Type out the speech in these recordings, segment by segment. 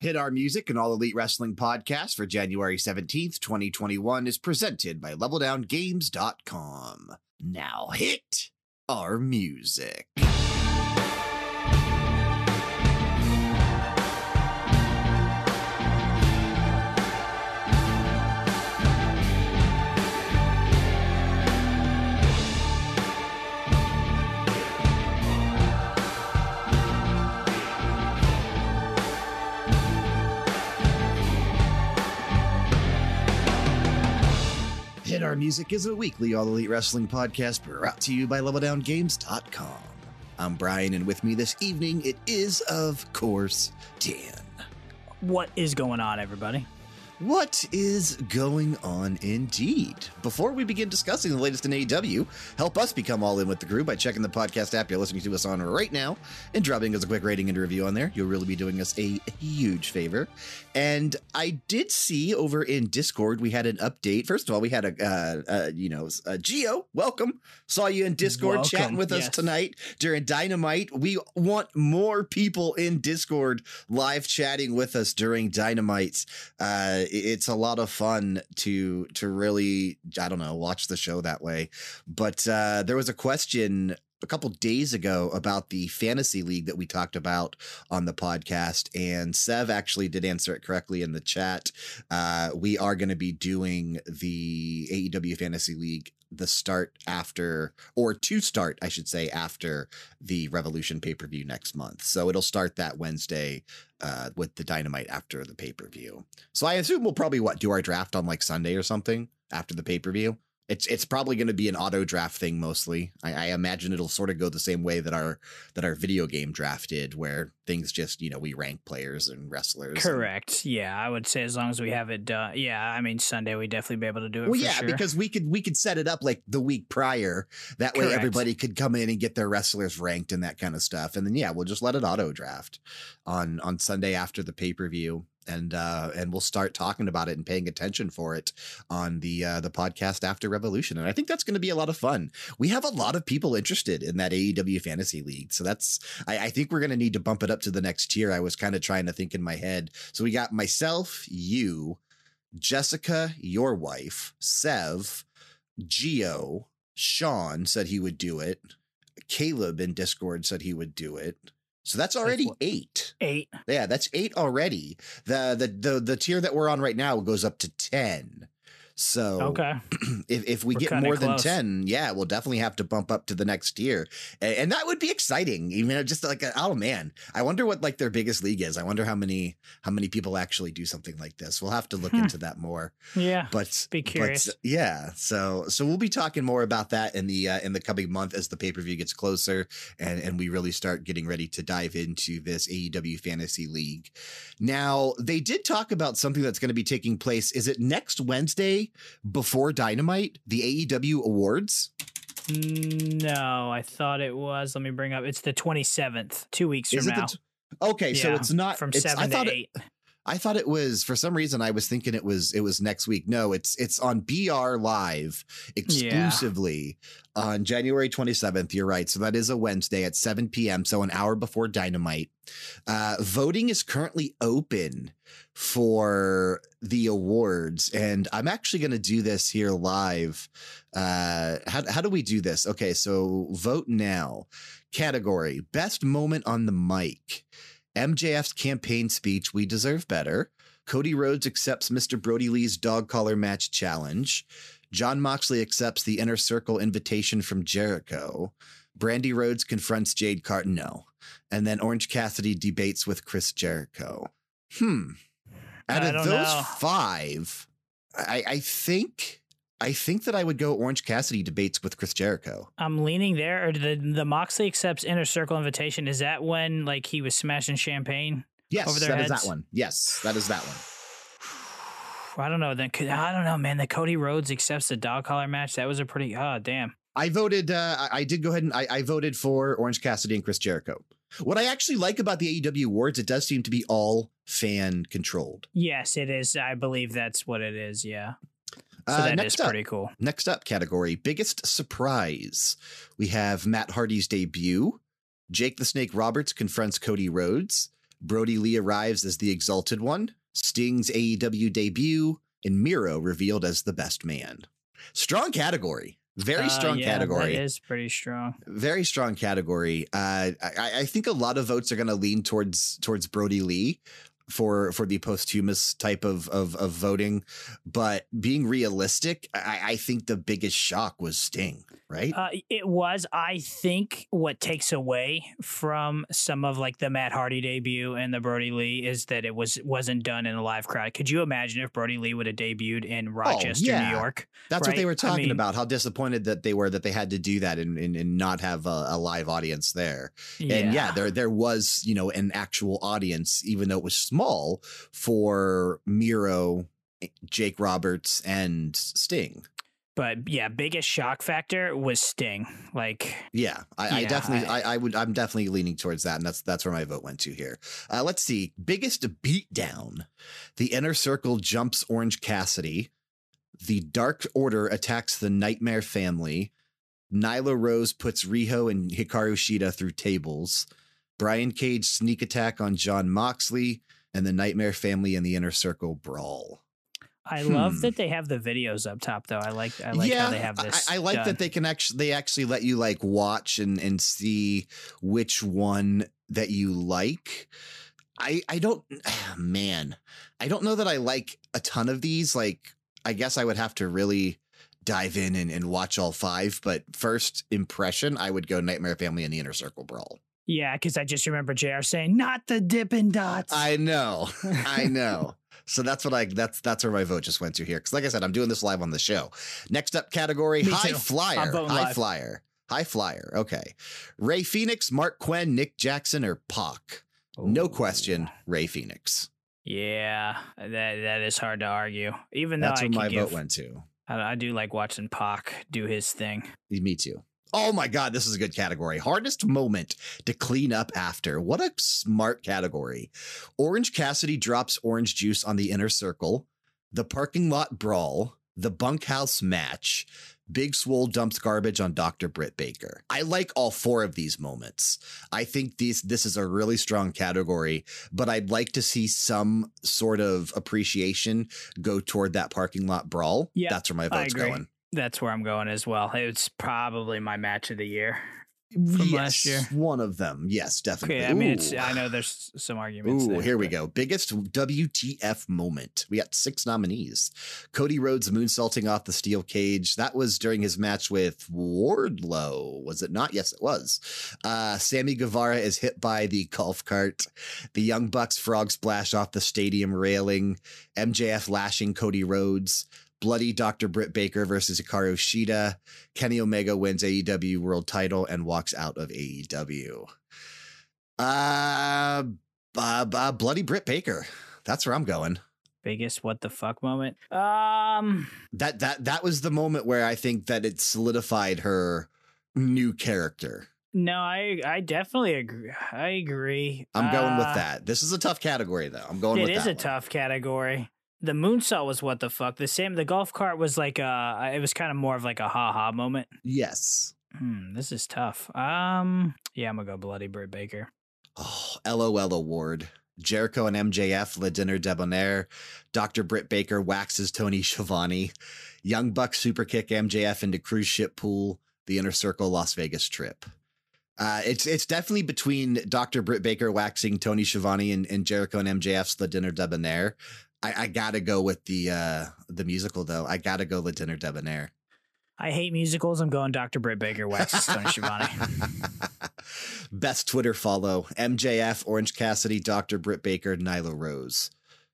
Hit Our Music and All Elite Wrestling podcast for January 17th, 2021 is presented by LevelDownGames.com. Now hit our music. Our Music is a weekly All Elite Wrestling podcast brought to you by LevelDownGames.com. I'm Bryan, and with me this evening, it is, of course, Dan. What is going on, everybody? What is going on indeed? Before we begin discussing the latest in AEW, help us become all in with the group by checking the podcast app you're listening to us on right now and dropping us a quick rating and review on there. You'll really be doing us a huge favor. And I did see over in Discord we had an update. First of all, we had a uh, uh, you know uh, Geo, welcome. Saw you in Discord Welcome, chatting with us tonight during Dynamite. We want more people in Discord live chatting with us during Dynamite. Uh, it's a lot of fun to to really I don't know watch the show that way. But uh, there was a question a couple days ago about the fantasy league that we talked about on the podcast, and Sev actually did answer it correctly in the chat. Uh, we are going to be doing the AEW fantasy league the start after or to start i should say after the revolution pay-per-view next month. So it'll start that wednesday uh, with the dynamite after the pay-per-view. So i assume we'll probably what do our draft on like sunday or something after the pay-per-view it's it's probably going to be an auto draft thing mostly. I, I imagine it'll sort of go the same way that our that our video game draft did, where things just you know we rank players and wrestlers. and- Correct. Yeah, I would say as long as we have it done. Yeah, I mean Sunday we definitely be able to do it. well, yeah, sure. because we could we could set it up like the week prior. That way, Correct. everybody could come in and get their wrestlers ranked and that kind of stuff. And then yeah, we'll just let it auto draft on on Sunday after the pay per view, and uh, and we'll start talking about it and paying attention for it on the uh, the podcast after Revolution. And I think that's going to be a lot of fun. We have a lot of people interested in that AEW fantasy league, so that's I, I think we're going to need to bump it up to the next tier. I was kind of trying to think in my head. So we got myself, you. Jessica, your wife, Sev, Geo, Sean said he would do it. Caleb in Discord said he would do it. So that's already what- eight. eight. Yeah, that's eight already. The the the the tier that we're on right now goes up to ten. So Okay. if, if we We're get more than close. 10 yeah we'll definitely have to bump up to the next tier and, and that would be exciting you know just like oh man i wonder what like their biggest league is i wonder how many how many people actually do something like this we'll have to look Hmm. into that more Yeah. but Be but, curious. yeah so so we'll be talking more about that in the uh, in the coming month as the pay-per-view gets closer and and we really start getting ready to dive into this aew fantasy league now they did talk about something that's going to be taking place is it next wednesday before dynamite the aew awards No, I thought it was. Let me bring up. It's the twenty seventh. Two weeks is from now. t- okay so it's not from seven I to thought it- eight. I thought it was for some reason I was thinking it was it was next week. No, it's it's on BR Live exclusively on January 27th. You're right. So that is a Wednesday at 7 p.m. So an hour before Dynamite. Uh, voting is currently open for the awards, and I'm actually going to do this here live. Uh, how how do we do this? Okay, so vote now. Category: Best moment on the mic. MJF's campaign speech, We Deserve Better. Cody Rhodes accepts Mr. Brodie Lee's dog collar match challenge. Jon Moxley accepts the inner circle invitation from Jericho. Brandi Rhodes confronts Jade Cargill. And then Orange Cassidy debates with Chris Jericho. Hmm. Out of those know. five, I, I think I think that I would go Orange Cassidy debates with Chris Jericho. I'm leaning there. Or the the Moxley accepts inner circle invitation. Is that when like he was smashing champagne? Yes, Over their that is heads? that one. Yes, that is that one. I don't know. Then I don't know, man. The Cody Rhodes accepts the dog collar match. That was a pretty. Oh damn. I voted. Uh, I, I did go ahead and I, I voted for Orange Cassidy and Chris Jericho. What I actually like about the AEW awards, it does seem to be all fan controlled. Yes, it is. I believe that's what it is. Yeah. So Uh, that is up, pretty cool. next up category biggest surprise. We have Matt Hardy's debut. Jake the Snake Roberts confronts Cody Rhodes. Brodie Lee arrives as the Exalted One, Sting's AEW debut, and Miro revealed as the best man. Strong category. Very Uh, strong yeah, category. That is pretty strong. Very strong category. Uh, I, I think a lot of votes are going to lean towards towards Brodie Lee for for the posthumous type of of, of voting, but being realistic, I, I think the biggest shock was Sting. Right? Uh, it was, I think, what takes away from some of like the Matt Hardy debut and the Brodie Lee is that it was wasn't done in a live crowd. Could you imagine if Brodie Lee would have debuted in Rochester, Oh, yeah. New York? That's what they right? were I talking mean- about. How disappointed that they were that they had to do that and and, and not have a, a live audience there. And yeah, there there was you know an actual audience, even though it was small for Miro, Jake Roberts, and Sting. But yeah, biggest shock factor was Sting. Like, Yeah, I, I definitely, I- I, I would, I'm definitely leaning towards that, and that's that's where my vote went to here. Uh, let's see, biggest beatdown: the Inner Circle jumps Orange Cassidy, the Dark Order attacks the Nightmare Family, Nyla Rose puts Riho and Hikaru Shida through tables, Brian Cage sneak attack on Jon Moxley, and the Nightmare Family and the Inner Circle brawl. I Hmm. love that they have the videos up top, though. I like, I like how they have this. I, I like done. that they can actually they actually let you like watch and and see which one that you like. I I don't man, I don't know that I like a ton of these. Like I guess I would have to really dive in and, and watch all five. But first impression, I would go Nightmare Family and the Inner Circle Brawl. Yeah, because I just remember Jr. saying, "Not the Dippin' Dots." I know, I know. So that's what I that's that's where my vote just went to here. Because like I said, I'm doing this live on the show. Next up category Me high too. Flyer. High live. flyer. High flyer. Okay. Rey Fenix, Marq Quen, Nick Jackson, or Pac. No question, Rey Fenix. Yeah, that that is hard to argue. Even though That's I where my give, vote went to. I, I do like watching Pac do his thing. Me too. Oh my God, this is a good category. Hardest moment to clean up after. What a smart category. Orange Cassidy drops orange juice on the inner circle, the parking lot brawl, the bunkhouse match, Big Swole dumps garbage on Dr. Britt Baker. I like all four of these moments. I think these this is a really strong category, but I'd like to see some sort of appreciation go toward that parking lot brawl. Yeah, That's where my vote's going. That's where I'm going as well. It's probably my match of the year. From last year. One of them. Yes, definitely. Okay, I mean, it's. I know there's some arguments. Ooh, there, here we go. Biggest WTF moment. We got six nominees. Cody Rhodes moonsaulting off the steel cage. That was during his match with Wardlow, was it not? Yes, it was. Uh, Sammy Guevara is hit by the golf cart. The Young Bucks frog splash off the stadium railing. MJF lashing Cody Rhodes. Bloody Dr. Britt Baker versus Hikaru Shida. Kenny Omega wins AEW World Title and walks out of AEW. Uh, uh, uh, Bloody Britt Baker. That's where I'm going. biggest what the fuck moment. Um, That that that was the moment where I think that it solidified her new character. no, I I definitely agree. I agree. I'm going with Uh, that. This is a tough category, though. I'm going It with is a one. tough category. The moonsault was what the fuck. The same. The golf cart was like uh It was kind of more of like a ha ha moment. Yes. Hmm, this is tough. Um, yeah, I'm gonna go bloody Britt Baker. Oh, LOL award. Jericho and MJF, Le Dinner Debonair. Dr. Britt Baker waxes Tony Schiavone. Young Buck super kick MJF into cruise ship pool. The Inner Circle Las Vegas trip. Uh, it's it's definitely between Dr. Britt Baker waxing Tony Schiavone and, and Jericho and MJF's Le Dinner Debonair. I, I gotta go with the uh, the musical though. I gotta go Le Dinner Debonair. I hate musicals. I'm going Dr. Britt Baker waxes Tony Schiavone. Best Twitter follow MJF, Orange Cassidy, Dr. Britt Baker, Nyla Rose.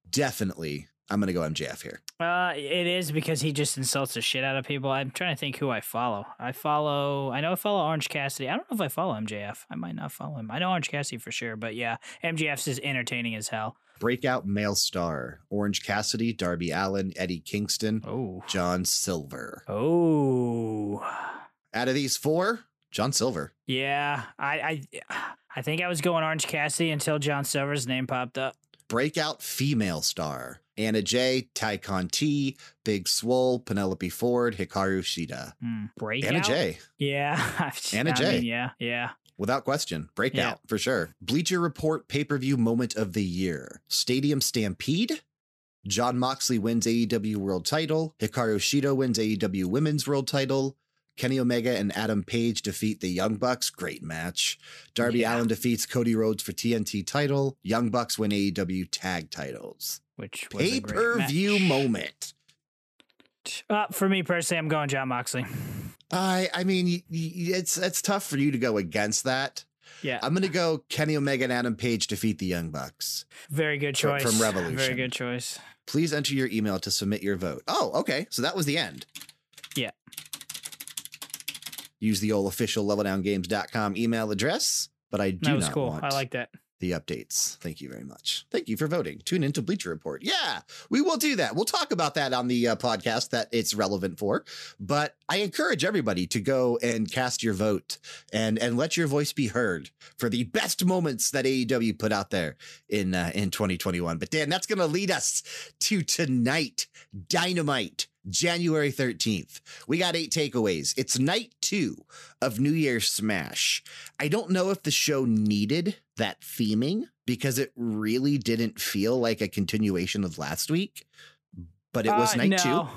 Definitely, I'm going to go MJF here. Uh, it is because he just insults the shit out of people. I'm trying to think who I follow. I follow. I know I follow Orange Cassidy. I don't know if I follow MJF. I might not follow him. I know Orange Cassidy for sure, but yeah, MJF's is entertaining as hell. Breakout male star Orange Cassidy, Darby Allin, Eddie Kingston, Oh, John Silver. oh, Out of these four, John Silver. yeah. I, I, I think I was going Orange Cassidy until John Silver's name popped up. Breakout female star Anna Jay, Tay Conti, Big Swole, Penelope Ford, Hikaru Shida. Hmm. Breakout. Anna Jay. Yeah. Anna I Jay. mean, yeah, yeah. without question. Breakout for sure. Bleacher Report pay per view moment of the year Stadium Stampede. Jon Moxley wins AEW World Title. Hikaru Shida wins AEW Women's World Title. Kenny Omega and Adam Page defeat the Young Bucks. Great match. Darby Yeah. Allin defeats Cody Rhodes for TNT title. Young Bucks win AEW tag titles. Which was Pay per view moment. Uh, for me personally, I'm going Jon Moxley. I I mean, it's it's tough for you to go against that. Yeah, I'm gonna go Kenny Omega and Adam Page defeat the Young Bucks. very good choice from Revolution. Very good choice. Please enter your email to submit your vote. Oh, okay. So that was the end. Yeah. Use the old official leveldowngames.com email address, but I do That was not cool. want I like that. The updates. Thank you very much. Thank you for voting. Tune into Bleacher Report. Yeah, we will do that. We'll talk about that on the uh, podcast that it's relevant for. But I encourage everybody to go and cast your vote and and let your voice be heard for the best moments that AEW put out there in uh, in 2021. But Dan, that's going to lead us to tonight, Dynamite. January 13th. We got eight takeaways. It's night two of New Year's Smash. I don't know if the show needed that theming because it really didn't feel like a continuation of last week, but it was Uh, night no, two.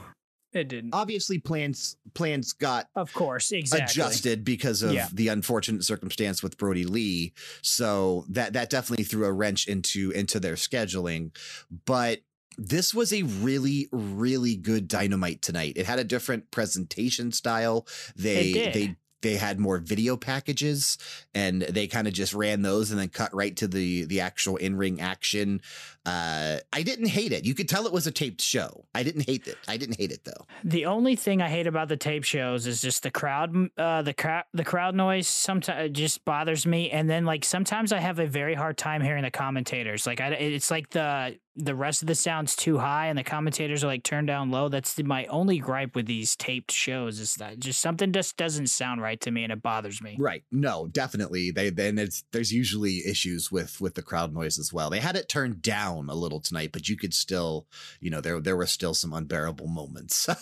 It didn't. Obviously, plans plans got of course, exactly. adjusted because of Yeah. the unfortunate circumstance with Brodie Lee. So that that definitely threw a wrench into into their scheduling. But this was a really really good dynamite tonight. It had a different presentation style. They did. they they had more video packages and they kind of just ran those and then cut right to the the actual in-ring action. Uh I didn't hate it. You could tell it was a taped show. I didn't hate it. I didn't hate it though. The only thing I hate about the tape shows is just the crowd, uh, the crowd, the crowd noise. Sometimes just bothers me, and then like sometimes I have a very hard time hearing the commentators. Like I, it's like the the rest of the sounds too high, and the commentators are like turned down low. That's my only gripe with these taped shows is that just something just doesn't sound right to me, and it bothers me. Right. No, definitely. They then it's there's usually issues with with the crowd noise as well. They had it turned down a little tonight, but you could still, you know, there there were still some unbearable moments.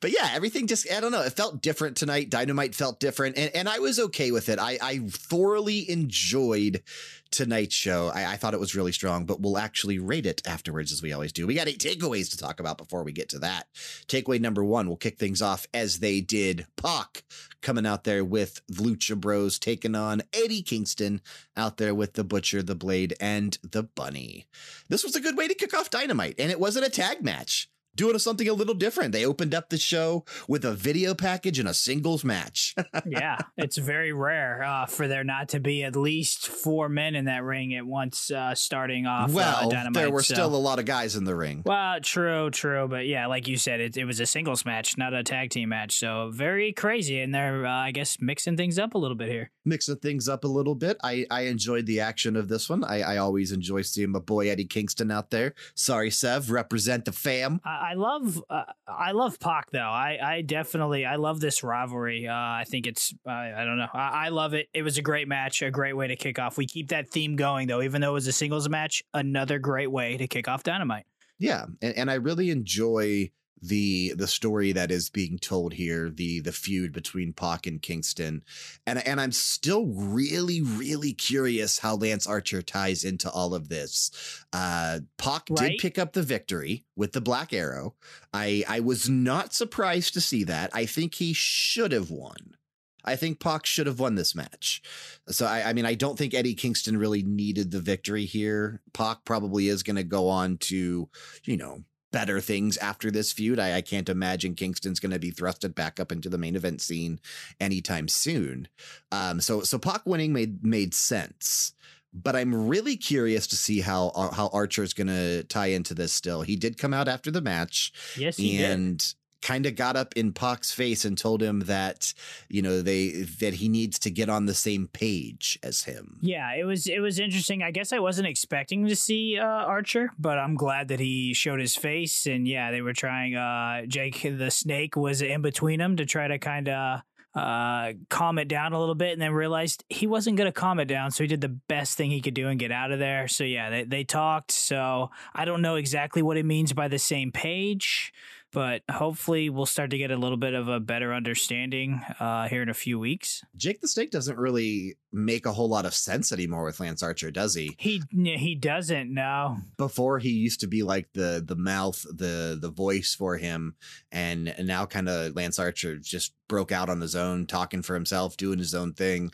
But yeah, everything just I don't know. It felt different tonight. Dynamite felt different, and, and I was okay with it. I, I thoroughly enjoyed tonight's show. I, I thought it was really strong, but we'll actually rate it afterwards, as we always do. We got eight takeaways to talk about before we get to that. Takeaway number one, we'll kick things off as they did. Pac coming out there with Lucha Bros taking on Eddie Kingston out there with the Butcher, the Blade, and the Bunny. This was a good way to kick off Dynamite, and it wasn't a tag match. Doing something a little different. They opened up the show with a video package and a singles match. yeah, it's very rare uh, for there not to be at least four men in that ring at once, uh, starting off. uh, well, Dynamite, there were so- still a lot of guys in the ring. Well, true, true, but yeah, like you said, it, it was a singles match, not a tag team match, so very crazy, and they're, uh, I guess, mixing things up a little bit here. mixing things up a little bit. I, I enjoyed the action of this one. I, I always enjoy seeing my boy Eddie Kingston out there. Sorry, Sev, represent the fam. I, I love, uh, I love Pac though. I, I definitely, I love this rivalry. Uh, I think it's, uh, I don't know, I, I love it. It was a great match, a great way to kick off. We keep that theme going though, even though it was a singles match. Another great way to kick off Dynamite. Yeah, and, and I really enjoy the the story that is being told here, the the feud between Pac and Kingston. And and I'm still really, really curious how Lance Archer ties into all of this. Uh Pac did pick up the victory with the black arrow. I I was not surprised to see that. I think he should have won. I think Pac should have won this match. So I, I mean, I don't think Eddie Kingston really needed the victory here. Pac probably is going to go on to, you know, better things after this feud. I, I can't imagine Kingston's going to be thrusted back up into the main event scene anytime soon. Um, so so Pac winning made made sense. But I'm really curious to see how uh, how Archer's going to tie into this. Still, he did come out after the match Yes, he did. Kind of got up in Pac's face and told him that you know they that he needs to get on the same page as him. Yeah, it was it was interesting. I guess I wasn't expecting to see uh, Archer, but I'm glad that he showed his face. And yeah, they were trying. Uh, Jake the Snake was in between them to try to kind of uh, calm it down a little bit, and then realized he wasn't going to calm it down. So he did the best thing he could do and get out of there. So yeah, they they talked. So I don't know exactly what it means by the same page. But hopefully we'll start to get a little bit of a better understanding uh, here in a few weeks. Jake the Snake doesn't really make a whole lot of sense anymore with Lance Archer, does he? He he doesn't know. Before he used to be like the the mouth, the the voice for him, and, and now kind of Lance Archer just broke out on his own, talking for himself, doing his own thing.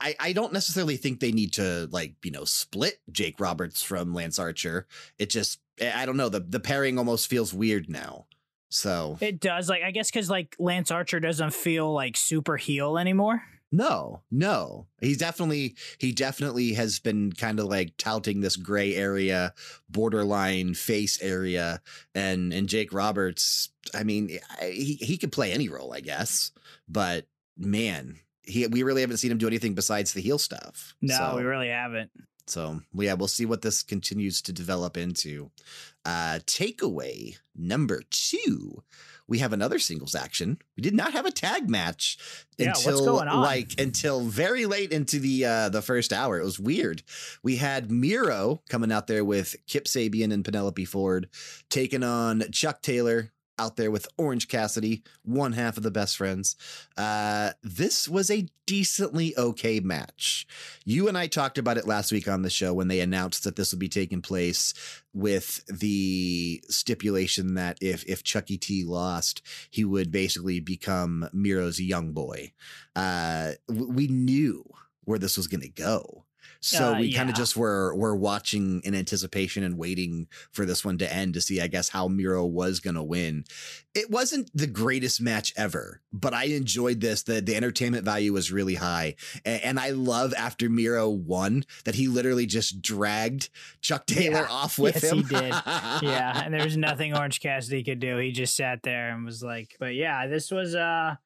I I don't necessarily think they need to like you know split Jake Roberts from Lance Archer. It just I don't know the the pairing almost feels weird now. So it does like I guess because like Lance Archer doesn't feel like super heel anymore. No, no. He's definitely he definitely has been kind of like touting this gray area, borderline face area and and Jake Roberts, I mean, he he could play any role, I guess. But man, he we really haven't seen him do anything besides the heel stuff. No, so, we really haven't. So yeah, we'll see what this continues to develop into. Uh takeaway number two we have another singles action. We did not have a tag match yeah, until like until very late into the uh the first hour. It was weird. We had Miro coming out there with Kip Sabian and Penelope Ford taking on Chuck Taylor, out there with Orange Cassidy, one half of the best friends. Uh, this was a decently okay match. You and I talked about it last week on the show when they announced that this would be taking place with the stipulation that if if Chucky T lost, he would basically become Miro's young boy. Uh, we knew where this was going to go. So uh, we kind of just were were watching in anticipation and waiting for this one to end to see, I guess, how Miro was going to win. It wasn't the greatest match ever, but I enjoyed this. the The entertainment value was really high, and, and I love after Miro won that he literally just dragged Chuck Taylor yeah. off with yes, him. he did. yeah, and there was nothing Orange Cassidy could do. He just sat there and was like, "But yeah, this was uh."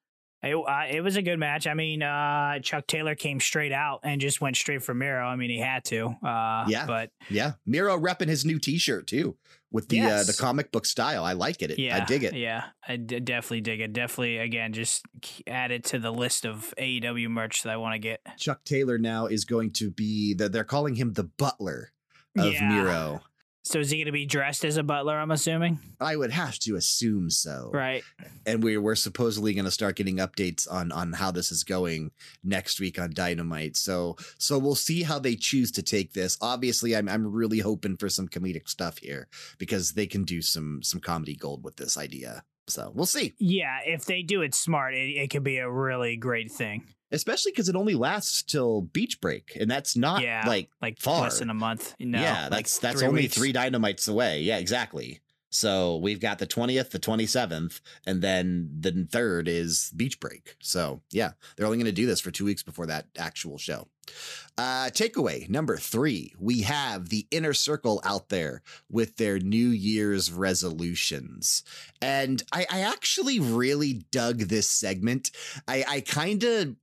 It, uh, it was a good match. I mean, uh, Chuck Taylor came straight out and just went straight for Miro. I mean, he had to. Uh, yeah, but yeah, Miro repping his new T-shirt too with the yes. uh, the comic book style. I like it. Yeah, I dig it. Yeah, I d- definitely dig it. Definitely, again, just add it to the list of AEW merch that I want to get. Chuck Taylor now is going to be the, they're calling him the butler of yeah. Miro. So is he going to be dressed as a butler? I'm assuming. I would have to assume so. Right. And we we're supposedly going to start getting updates on on how this is going next week on Dynamite. So so we'll see how they choose to take this. Obviously, I'm I'm really hoping for some comedic stuff here because they can do some some comedy gold with this idea. So we'll see. Yeah, if they do it smart, it, it could be a really great thing especially because it only lasts till beach break, and that's not yeah, like like far. less than a month. No, yeah, that's that's three only weeks. three dynamites away. Yeah, exactly. So we've got the 20th, the 27th, and then the third is beach break. So yeah, they're only going to do this for two weeks before that actual show. Uh, takeaway number three we have the inner circle out there with their New Year's resolutions. And I, I actually really dug this segment. I, I kind of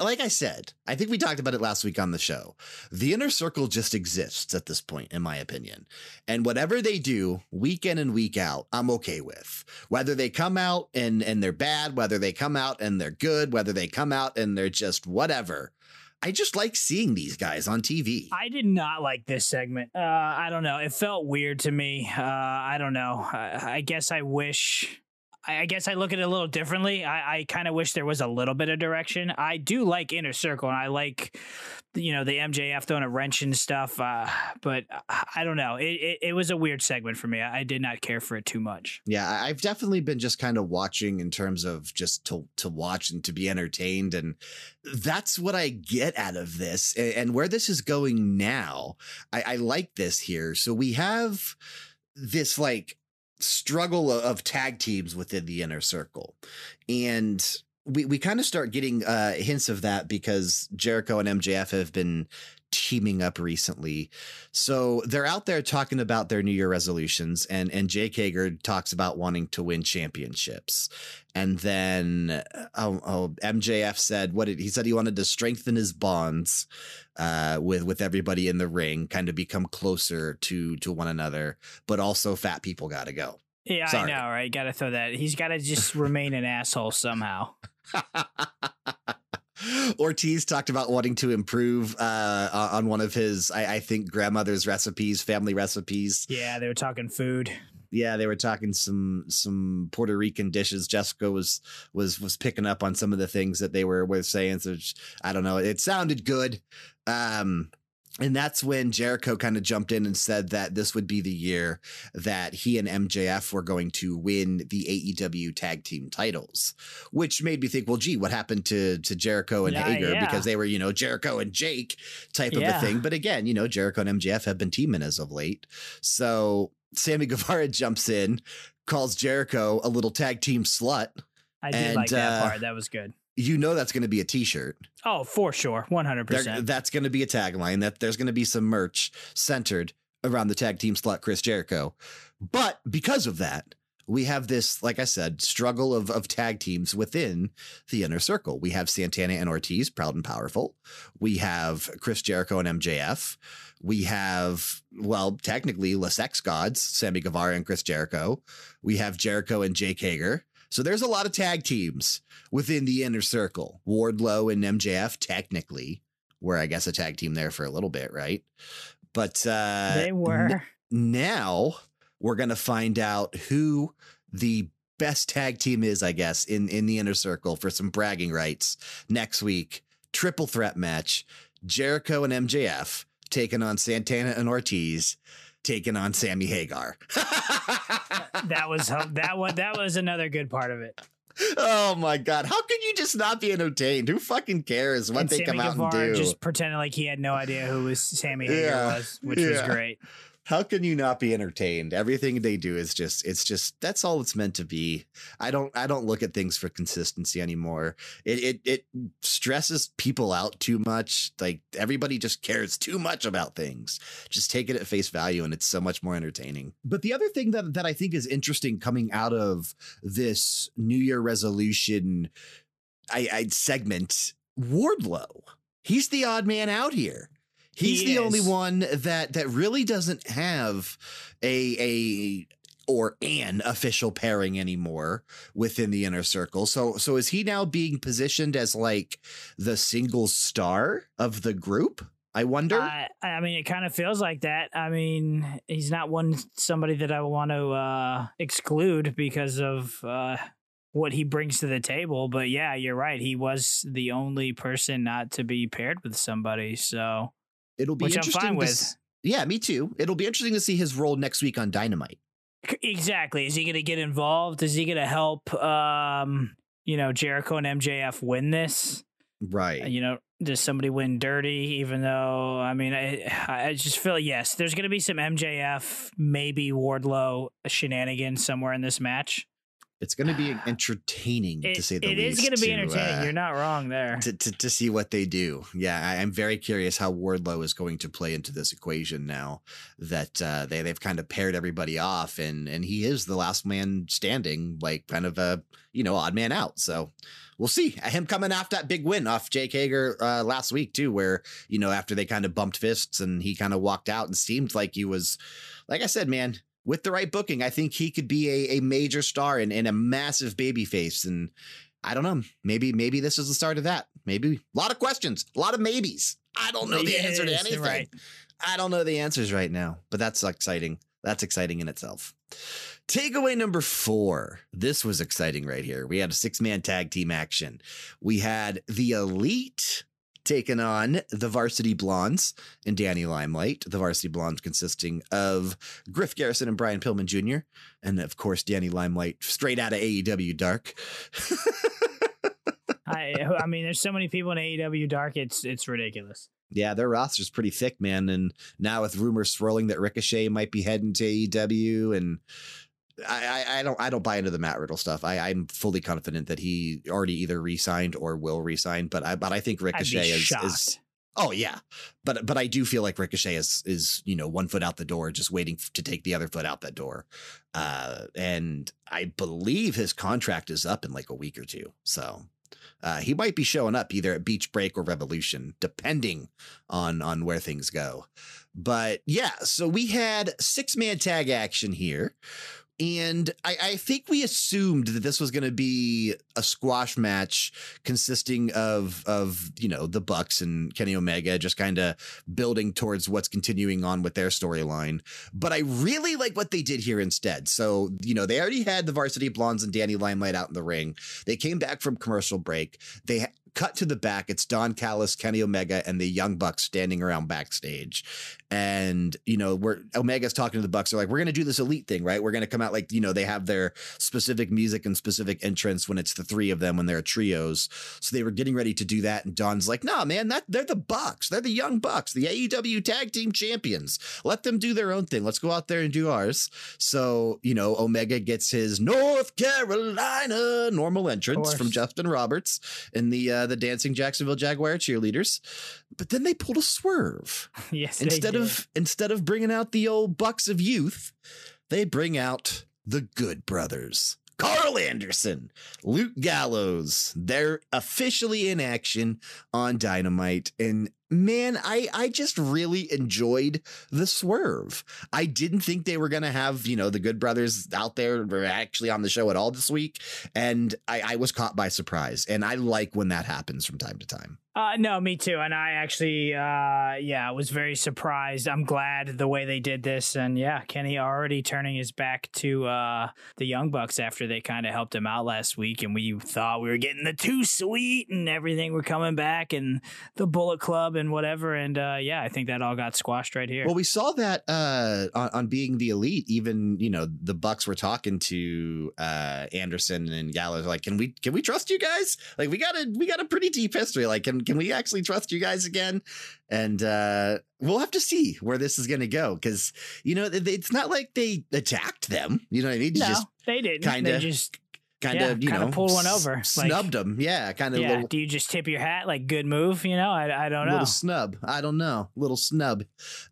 like I said, I think we talked about it last week on the show. The inner circle just exists at this point, in my opinion. And whatever they do week in and week out, I'm okay with. Whether they come out and, and they're bad, whether they come out and they're good, whether they come out and they're just whatever. I just like seeing these guys on TV. I did not like this segment. Uh, I don't know. It felt weird to me. Uh, I don't know. I, I guess I wish I guess I look at it a little differently. I, I kind of wish there was a little bit of direction. I do like Inner Circle, and I like, you know, the MJF throwing a wrench and stuff. Uh, but I don't know. It, it, it was a weird segment for me. I did not care for it too much. Yeah, I've definitely been just kind of watching in terms of just to to watch and to be entertained, and that's what I get out of this. And where this is going now, I, I like this here. So we have this like struggle of tag teams within the inner circle. And we, we kind of start getting uh, hints of that because Jericho and MJF have been teaming up recently. So they're out there talking about their New Year resolutions, and and Jake Hager talks about wanting to win championships. And then oh, oh, MJF said what did he said he wanted to strengthen his bonds uh, with with everybody in the ring, kind of become closer to to one another. But also, fat people got to go. Yeah, Sorry. I know, right? Got to throw that. He's got to just remain an asshole somehow. Ortiz talked about wanting to improve uh, on one of his, I, I, think, grandmother's recipes, family recipes. Yeah, they were talking food. Yeah, they were talking some some Puerto Rican dishes. Jessica was was was picking up on some of the things that they were were saying. So I don't know. It sounded good. Um, and that's when Jericho kind of jumped in and said that this would be the year that he and MJF were going to win the AEW tag team titles, which made me think, well, gee, what happened to to Jericho and Yeah, Hager yeah. because they were, you know, Jericho and Jake type of a thing. But again, you know, Jericho and MJF have been teaming as of late. So Sammy Guevara jumps in, calls Jericho a little tag team slut. I did And, like that uh, part. That was good. You know that's going to be a t-shirt. Oh, for sure, one hundred There- percent. that's going to be a tagline. That there's going to be some merch centered around the tag team slot Chris Jericho. But because of that, we have this, like I said, struggle of of tag teams within the inner circle. We have Santana and Ortiz, proud and powerful. We have Chris Jericho and MJF. We have, well, technically, Les Sex Gods, Sammy Guevara and Chris Jericho. We have Jericho and Jake Hager. So there's a lot of tag teams within the inner circle. Wardlow and MJF, technically, were I guess a tag team there for a little bit, right? But uh, they were. now we're gonna find out who the best tag team is, I guess, in in the inner circle for some bragging rights next week. Triple threat match: Jericho and MJF taking on Santana and Ortiz, taking on Sammy Hagar. that was that one. That was another good part of it. oh my god! How could you just not be entertained? Who fucking cares what and they Sammy come out Guevara and do? just pretending like he had no idea who was Sammy Hagar Yeah, was, which was great. How can you not be entertained? Everything they do is just it's just that's all it's meant to be. I don't I don't look at things for consistency anymore. It it it stresses people out too much. Like everybody just cares too much about things. Just take it at face value and it's so much more entertaining. But the other thing that that I think is interesting coming out of this New Year resolution I I segment Wardlow. He's the odd man out here. He's He the only one that that really doesn't have a a or an official pairing anymore within the inner circle. So so is he now being positioned as like the single star of the group? I wonder. I, I mean, it kind of feels like that. I mean, he's not one somebody that I want to uh, exclude because of uh, what he brings to the table. But yeah, you're right. He was the only person not to be paired with somebody. So, It'll be which I'm interesting fine with. s- yeah, me too. It'll be interesting to see his role next week on Dynamite. Exactly. Is he going to get involved? Is he going to help? Um, you know, Jericho and MJF win this. Right. You know, does somebody win dirty? Even though, I mean, I, I just feel yes, there's going to be some MJF, maybe Wardlow shenanigans somewhere in this match. It's going to be entertaining It, to say the it least. is going to be entertaining. uh, You're not wrong there. to, to, to see what they do. Yeah, I, I'm very curious how Wardlow is going to play into this equation now that uh, they they've kind of paired everybody off, and and he is the last man standing, like kind of a you know odd man out. So we'll see him coming off that big win off Jake Hager uh, last week too, where you know after they kind of bumped fists and he kind of walked out and seemed like he was, like I said, man. With the right booking, I think he could be a, a major star and, and a massive baby face. And I don't know. Maybe maybe this is the start of that. Maybe a lot of questions, a lot of maybes. I don't know the Yes, answer to anything. right. I don't know the answers right now, but that's exciting. That's exciting in itself. Takeaway number four. This was exciting right here. We had a six man tag team action. We had the Elite taking on the Varsity Blondes and Danny Limelight. The Varsity Blondes consisting of Griff Garrison and Brian Pillman Jr. And of course, Danny Limelight straight out of AEW Dark. I, I mean, there's so many people in AEW Dark. It's it's ridiculous. Yeah, their roster's pretty thick, man. And now with rumors swirling that Ricochet might be heading to AEW, and I, I, don't, I don't buy into the Matt Riddle stuff. I, I'm fully confident that he already either re-signed or will re-sign. But I, but I think Ricochet is, is, oh yeah, but but I do feel like Ricochet is is you know one foot out the door, just waiting to take the other foot out that door. Uh, and I believe his contract is up in like a week or two, so. Uh, he might be showing up either at Beach Break or Revolution, depending on on where things go. But yeah, so we had six man tag action here. And I, I think we assumed that this was going to be a squash match consisting of of you know the Bucks and Kenny Omega just kind of building towards what's continuing on with their storyline. But I really like what they did here instead. So you know they already had the Varsity Blondes and Danny Limelight out in the ring. They came back from commercial break. They cut to the back. It's Don Callis, Kenny Omega, and the Young Bucks standing around backstage. And, you know, we're Omega's talking to the Bucks. They're like, we're going to do this elite thing, right? We're going to come out like, you know, they have their specific music and specific entrance when it's the three of them when they're trios. So they were getting ready to do that. And Don's like, nah, man, that they're the Bucks. They're the Young Bucks, the AEW tag team champions. Let them do their own thing. Let's go out there and do ours. So, you know, Omega gets his North Carolina normal entrance from Justin Roberts in the, uh, the dancing Jacksonville Jaguar cheerleaders. But then they pulled a swerve. yes. Instead of instead of bringing out the old bucks of youth, they bring out the good brothers. Karl Anderson, Luke Gallows. They're officially in action on Dynamite. And man, I, I just really enjoyed the swerve. I didn't think they were going to have, you know, the good brothers out there actually on the show at all this week. And I, I was caught by surprise. And I like when that happens from time to time. Uh, no, me too. And I actually, uh, yeah, was very surprised. I'm glad the way they did this. And yeah, Kenny already turning his back to uh, the Young Bucks after they kind of helped him out last week. And we thought we were getting the too sweet and everything were coming back and the Bullet Club and whatever. And uh, yeah, I think that all got squashed right here. Well, we saw that uh, on, on being the elite. Even you know the Bucks were talking to uh, Anderson and Gallows like, can we can we trust you guys? Like we got a we got a pretty deep history. Like can can we actually trust you guys again? And uh, we'll have to see where this is going to go because you know it's not like they attacked them. You know what I mean? No, just they didn't. Kind of just kind of yeah, you know pull one over snubbed like, them yeah kind of yeah little, do you just tip your hat like good move you know i, I don't know little snub i don't know little snub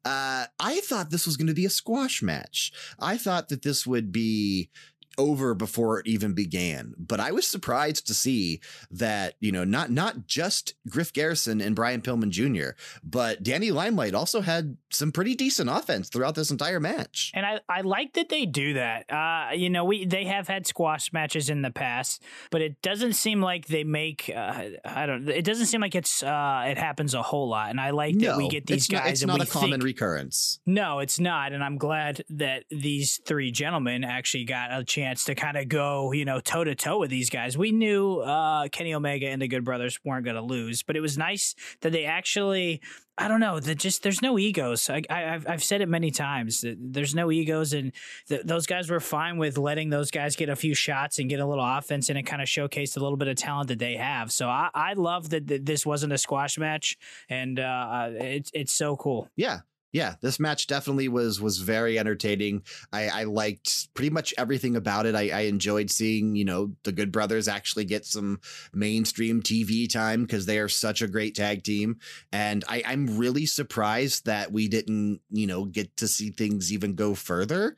uh i thought this was going to be a squash match i thought that this would be over before it even began. But I was surprised to see that, you know, not not just Griff Garrison and Brian Pillman Jr., but Danny Limelight also had some pretty decent offense throughout this entire match. And I, I like that they do that. Uh, you know, we they have had squash matches in the past, but it doesn't seem like they make uh, I don't it doesn't seem like it's uh, it happens a whole lot. And I like no, that we get these guys not, it's and not we a common recurrence. No, it's not. And I'm glad that these three gentlemen actually got a chance chance to kind of go, you know, toe to toe with these guys. We knew uh, Kenny Omega and the Good Brothers weren't going to lose, but it was nice that they actually. I don't know. Just there's no egos. I, have I've said it many times. There's no egos, and th- those guys were fine with letting those guys get a few shots and get a little offense, and it kind of showcased a little bit of talent that they have. So I, I love that, that this wasn't a squash match, and uh, it's it's so cool. Yeah, yeah, this match definitely was was very entertaining. I, I liked pretty much everything about it. I, I, enjoyed seeing you know the Good Brothers actually get some mainstream TV time because they are such a great tag team, and I, I'm really surprised that we didn't you know get to see things even go further.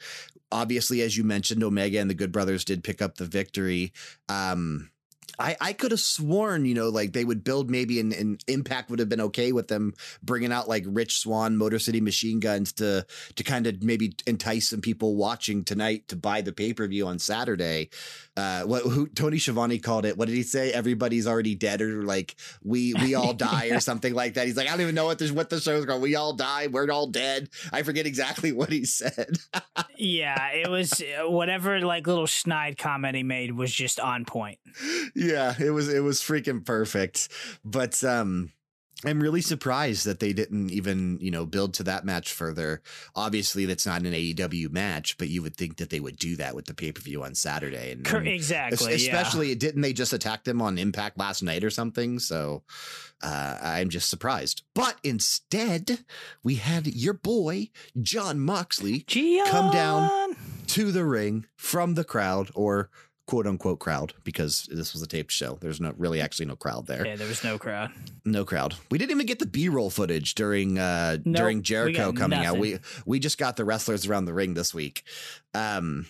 Obviously, as you mentioned, Omega and the Good Brothers did pick up the victory. Um, I, I could have sworn, you know, like they would build maybe an, an impact would have been okay with them bringing out like Rich Swann Motor City Machine Guns to to kind of maybe entice some people watching tonight to buy the pay per view on Saturday. Uh, what who Tony Schiavone called it? What did he say? Everybody's already dead, or like we we all die, yeah. or something like that. He's like, I don't even know what this what the show's called. We all die. We're all dead. I forget exactly what he said. yeah, it was uh, whatever like little snide comment he made was just on point. yeah, it was it was freaking perfect. But um I'm really surprised that they didn't even, you know, build to that match further. Obviously, that's not an AEW match, but you would think that they would do that with the pay per view on Saturday. And, and exactly, especially yeah. didn't they just attack them on Impact last night or something? So uh, I'm just surprised. But instead, we had your boy Jon Moxley Gian. come down to the ring from the crowd or quote unquote crowd because this was a taped show. There's no really actually no crowd there. Yeah, there was no crowd. No crowd. We didn't even get the B-roll footage during uh nope, during Jericho coming nothing. out. We we just got the wrestlers around the ring this week. Um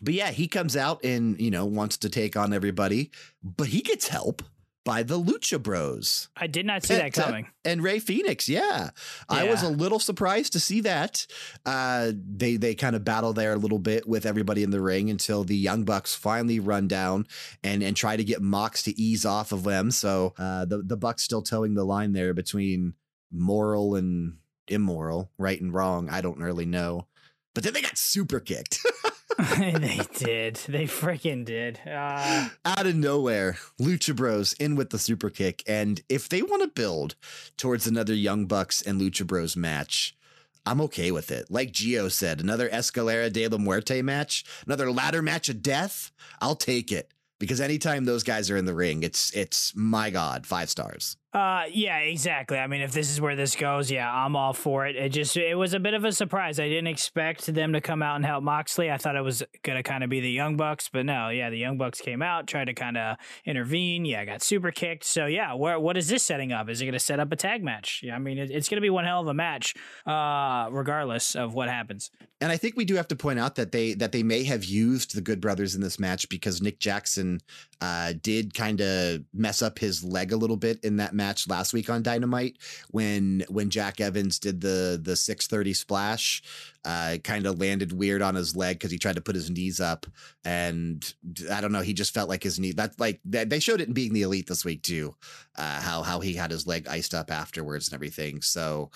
but yeah, he comes out and, you know, wants to take on everybody, but he gets help by the Lucha Bros. I did not see that coming. And Rey Fenix, yeah. I was a little surprised to see that. Uh, they they kind of battle there a little bit with everybody in the ring until the Young Bucks finally run down and and try to get Mox to ease off of them. So uh, the the Bucks still towing the line there between moral and immoral, right and wrong. I don't really know. But then they got super kicked. they did. They freaking did. Uh... Out of nowhere, Lucha Bros in with the super kick. And if they want to build towards another Young Bucks and Lucha Bros match, I'm okay with it. Like Gio said, another Escalera de la Muerte match, another ladder match of death. I'll take it because anytime those guys are in the ring, it's it's my god, five stars. Uh, yeah, exactly. I mean, if this is where this goes, yeah, I'm all for it. It just it was a bit of a surprise. I didn't expect them to come out and help Moxley. I thought it was gonna kind of be the Young Bucks, but no, yeah, the Young Bucks came out, tried to kind of intervene. Yeah, got super kicked. So yeah, where what is this setting up? Is it gonna set up a tag match? Yeah, I mean, it, it's gonna be one hell of a match, uh, regardless of what happens. And I think we do have to point out that they that they may have used the Good Brothers in this match because Nick Jackson uh, did kind of mess up his leg a little bit in that match last week on Dynamite when when Jack Evans did the the 630 splash. Uh, kind of landed weird on his leg because he tried to put his knees up, and I don't know. He just felt like his knee. That like they showed it in being the elite this week too. Uh, how how he had his leg iced up afterwards and everything. So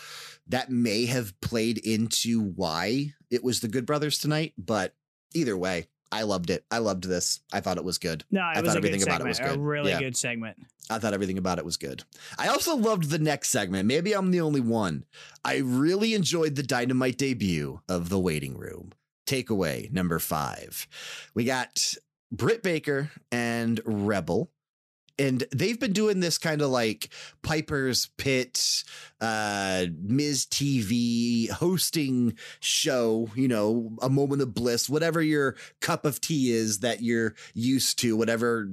that may have played into why it was the Good Brothers tonight. But either way, I loved it. I loved this. I thought it was good. No, I thought everything about it was good. A really yeah. good segment. I thought everything about it was good. I also loved the next segment. Maybe I'm the only one. I really enjoyed the dynamite debut of the waiting room. Takeaway number five. We got Britt Baker and Rebel and they've been doing this kind of like Piper's Pit, uh, Miz TV hosting show, you know, a moment of bliss, whatever your cup of tea is that you're used to, whatever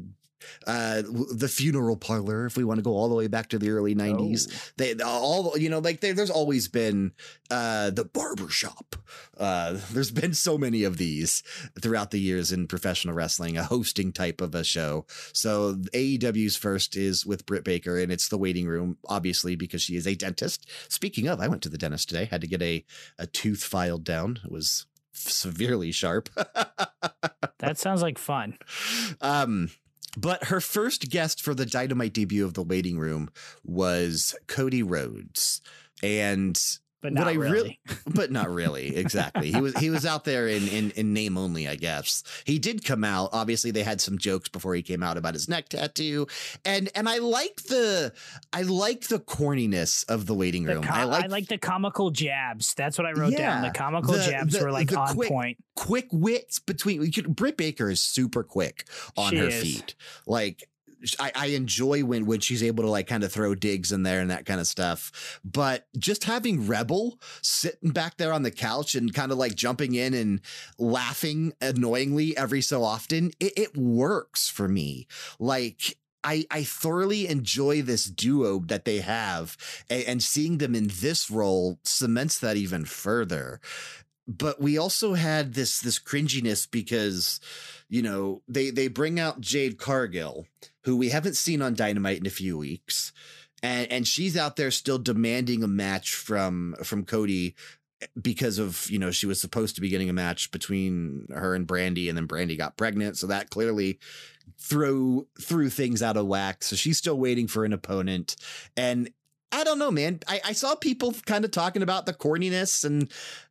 uh, the funeral parlor, if we want to go all the way back to the early 90s. Oh. They all, you know, like they, there's always been uh, the barber shop. Uh, there's been so many of these throughout the years in professional wrestling, a hosting type of a show. So AEW's first is with Britt Baker, and it's the waiting room, obviously, because she is a dentist. Speaking of, I went to the dentist today, had to get a, a tooth filed down. It was severely sharp. that sounds like fun. Um, but her first guest for the Dynamite debut of the waiting room was Cody Rhodes. And but not really. but not really. Exactly. he was he was out there in, in in name only, I guess. He did come out. Obviously, they had some jokes before he came out about his neck tattoo, and and I like the I like the corniness of the waiting room. The com- I like I like the comical jabs. That's what I wrote yeah, down. The comical the, jabs the, were like on quick, point. Quick wits between. Britt Baker is super quick on she her is. feet. Like I, I, enjoy when when she's able to like kind of throw digs in there and that kind of stuff. But just having Rebel sitting back there on the couch and kind of like jumping in and laughing annoyingly every so often, it, it works for me. Like I, I thoroughly enjoy this duo that they have, and, and seeing them in this role cements that even further but we also had this this cringiness because you know they they bring out Jade Cargill who we haven't seen on Dynamite in a few weeks and and she's out there still demanding a match from from Cody eh, because of you know she was supposed to be getting a match between her and Brandi and then Brandi got pregnant so that clearly threw threw things out of whack. So she's still waiting for an opponent and I don't know, man. I, I saw people kind of talking about the corniness and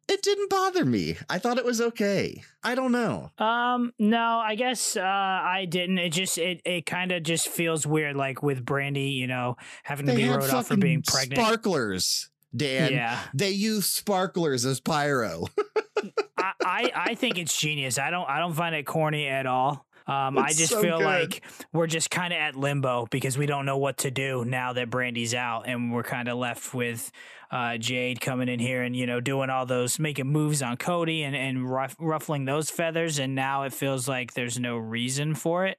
it didn't bother me. I thought it was okay. I don't know. Um, no, I guess uh, I didn't. It just it it kind of just feels weird, like with Brandi, you know, having to be wrote off for being pregnant. Sparklers, Dan. Yeah, they use sparklers as pyro. I, I I think it's genius. I don't I don't find it corny at all. Um, I just so feel good. like we're just kind of at limbo because we don't know what to do now that Brandi's out, and we're kind of left with uh, Jade coming in here and you know doing all those making moves on Cody and and ruff, ruffling those feathers, and now it feels like there's no reason for it.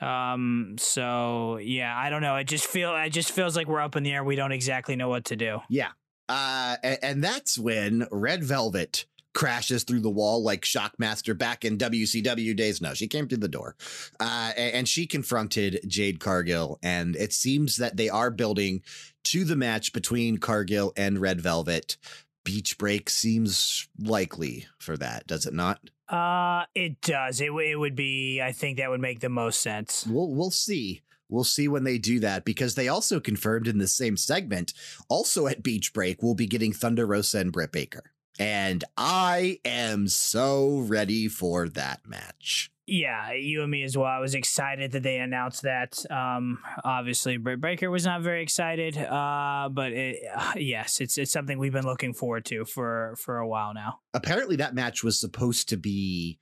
Um, so yeah, I don't know. It just feel it just feels like we're up in the air. We don't exactly know what to do. Yeah. Uh, and, and that's when Red Velvet crashes through the wall like Shockmaster back in WCW days. No, she came through the door. Uh, and she confronted Jade Cargill. And it seems that they are building to the match between Cargill and Red Velvet. Beach break seems likely for that, does it not? Uh, it does. It, it would be, I think that would make the most sense. We'll, we'll see. We'll see when they do that because they also confirmed in the same segment, also at Beach Break, we'll be getting Thunder Rosa and Britt Baker. And I am so ready for that match. Yeah, you and me as well. I was excited that they announced that. Um, obviously, Britt Baker was not very excited, uh, but it, uh, yes, it's it's something we've been looking forward to for for a while now. Apparently, that match was supposed to be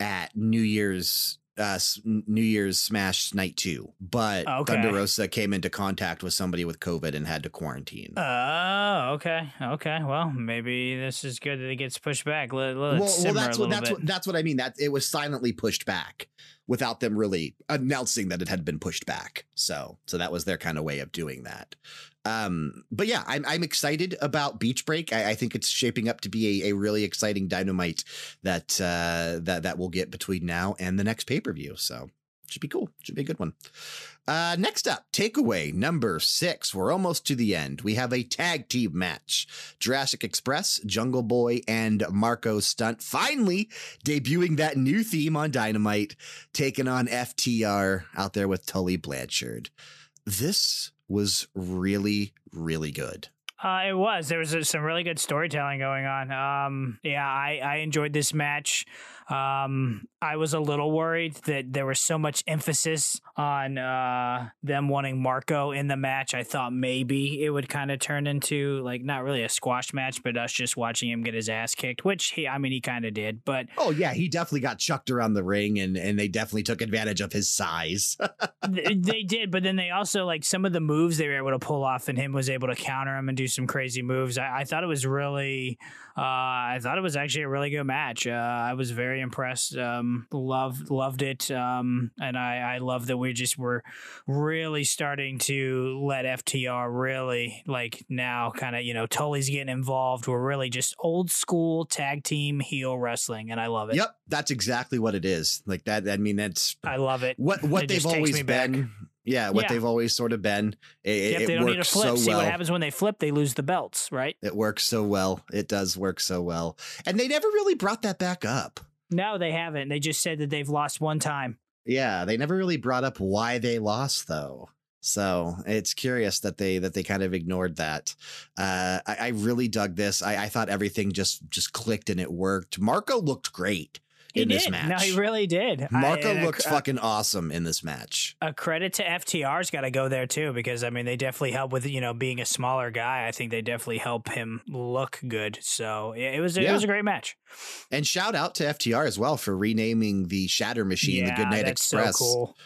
at New Year's uh, New Year's Smash Night Two, but okay. Thunder Rosa came into contact with somebody with COVID and had to quarantine. Oh, okay, okay. Well, maybe this is good that it gets pushed back. Let, let well, well, that's what that's what that's what I mean. That it was silently pushed back without them really announcing that it had been pushed back. So, so that was their kind of way of doing that. Um, but yeah, I'm I'm excited about Beach Break. I, I think it's shaping up to be a, a really exciting dynamite that uh, that that we'll get between now and the next pay per view. So should be cool. Should be a good one. Uh, next up, takeaway number six. We're almost to the end. We have a tag team match. Jurassic Express, Jungle Boy, and Marko Stunt finally debuting that new theme on Dynamite, taking on FTR out there with Tully Blanchard. This was really, really good. Uh, it was. There was uh, some really good storytelling going on. Um, yeah, I, I enjoyed this match. Um, I was a little worried that there was so much emphasis on uh, them wanting Marko in the match. I thought maybe it would kind of turn into like not really a squash match, but us just watching him get his ass kicked, which he, I mean, he kind of did. But oh yeah, he definitely got chucked around the ring, and and they definitely took advantage of his size. they, they did, but then they also like some of the moves they were able to pull off, and him was able to counter him and do some crazy moves. I, I thought it was really, I thought it was actually a really good match. Uh, I was very impressed. Um, loved loved it, um, and I I love that we just were really starting to let FTR really like now kind of you know Tully's getting involved. We're really just old school tag team heel wrestling, and I love it. Yep, that's exactly what it is. Like that. I mean, that's I love it. What what it they've always been. Back. Yeah, what yeah. they've always sort of been. It, yep, they don't need to flip. So See well. what happens when they flip? They lose the belts, right? It works so well. It does work so well, and they never really brought that back up. No, they haven't. They just said that they've lost one time. Yeah, they never really brought up why they lost though. So it's curious that they that they kind of ignored that. Uh, I, I really dug this. I, I thought everything just just clicked and it worked. Marko looked great he in did. this match. No, he really did. Marko I, looks fucking awesome in this match. A credit to FTR's got to go there too, because I mean they definitely help with you know being a smaller guy. I think they definitely help him look good. So it was yeah. it was a great match. And shout out to FTR as well for renaming the Shatter Machine yeah, the Goodnight Express. So cool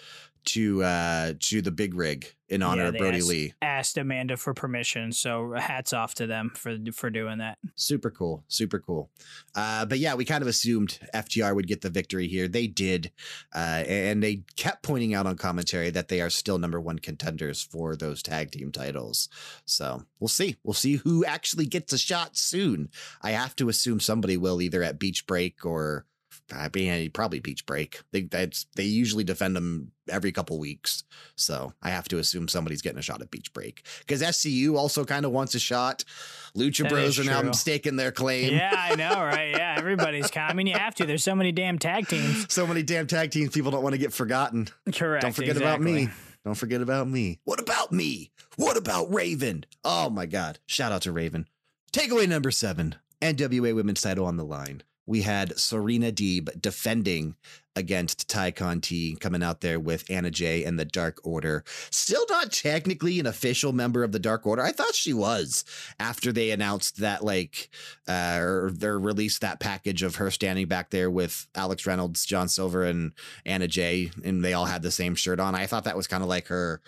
to uh to the big rig in honor yeah, of Brodie asked, Lee. Asked Amanda for permission, so hats off to them for for doing that. Super cool, super cool. Uh, but yeah, we kind of assumed FTR would get the victory here. They did, uh, and they kept pointing out on commentary that they are still number one contenders for those tag team titles. So we'll see. We'll see who actually gets a shot soon. I have to assume somebody will either at Beach Break or I mean, probably Beach Break. They they usually defend them every couple weeks, so I have to assume somebody's getting a shot at Beach Break because SCU also kind of wants a shot. Lucha that Bros are now mistaking their claim. Yeah, I know, right? Yeah, everybody's. Kind I mean, you have to. There's so many damn tag teams. so many damn tag teams. People don't want to get forgotten. Correct. Don't forget exactly. about me. Don't forget about me. What about me? What about Raven? Oh my God! Shout out to Raven. Takeaway number seven. NWA Women's Title on the line we had Serena Deeb defending against Tay Conti coming out there with Anna Jay and the Dark Order. Still not technically an official member of the Dark Order. I thought she was after they announced that, like, uh, or they released that package of her standing back there with Alex Reynolds, John Silver, and Anna Jay, and they all had the same shirt on. I thought that was kind of like her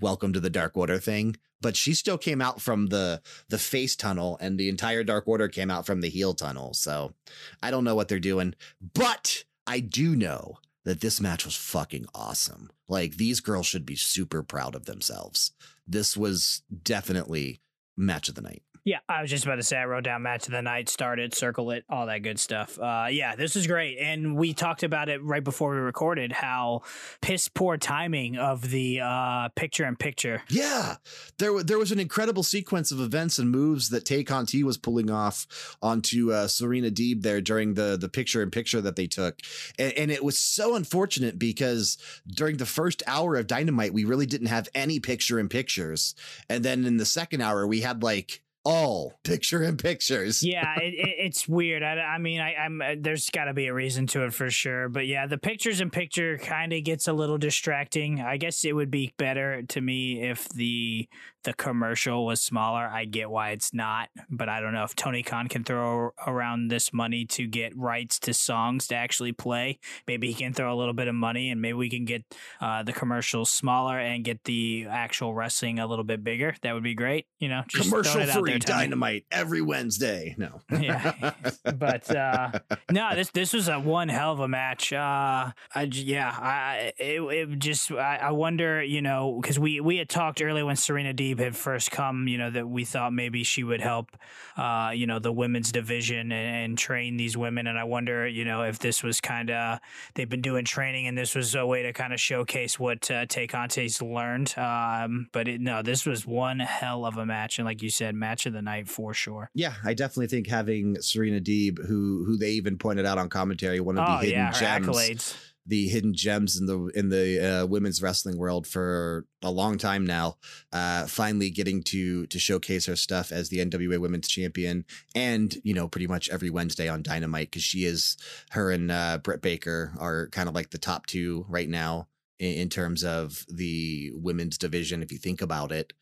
welcome to the Dark Order thing. But she still came out from the the face tunnel, and the entire Dark Order came out from the heel tunnel. So I don't know what they're doing, but I do know that this match was fucking awesome. Like these girls should be super proud of themselves. This was definitely match of the night. Yeah, I was just about to say I wrote down match of the night, started, circle it, all that good stuff. Uh, yeah, this is great, and we talked about it right before we recorded how piss poor timing of the uh, picture in picture. Yeah, there there was an incredible sequence of events and moves that Tay Conti was pulling off onto uh, Serena Deeb there during the the picture in picture that they took, and, and it was so unfortunate because during the first hour of Dynamite we really didn't have any picture in pictures, and then in the second hour we had like all picture in pictures. yeah, it, it, it's weird. I, I mean, I, am uh, there's got to be a reason to it for sure. But yeah, the pictures in picture kind of gets a little distracting. I guess it would be better to me if the the commercial was smaller. I get why it's not, but I don't know if Tony Khan can throw around this money to get rights to songs to actually play. Maybe he can throw a little bit of money and maybe we can get uh, the commercials smaller and get the actual wrestling a little bit bigger. That would be great. You know, commercial free dynamite every Wednesday. No, yeah, but uh, no, this this was a one hell of a match. Uh, I yeah, I it, it just I, I wonder, you know, because we we had talked earlier when Serena D had first come, you know, that we thought maybe she would help, uh, you know, the women's division and, and, train these women. And I wonder, you know, if this was kind of, they've been doing training and this was a way to kind of showcase what uh, Tay Conti's learned. Um, but it, no, this was one hell of a match. And like you said, match of the night for sure. Yeah, I definitely think having Serena Deeb, who who they even pointed out on commentary, one of the oh, hidden yeah, gems. Accolades the hidden gems in the in the uh, women's wrestling world for a long time now. Uh, finally getting to to showcase her stuff as the NWA Women's Champion, and you know, pretty much every Wednesday on Dynamite because she is her and uh, Britt Baker are kind of like the top two right now in, in terms of the women's division. If you think about it.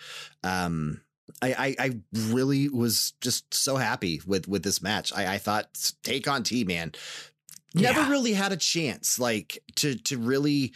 Um, I, I, I really was just so happy with with this match. I, I thought on T man never yeah. really had a chance like to to really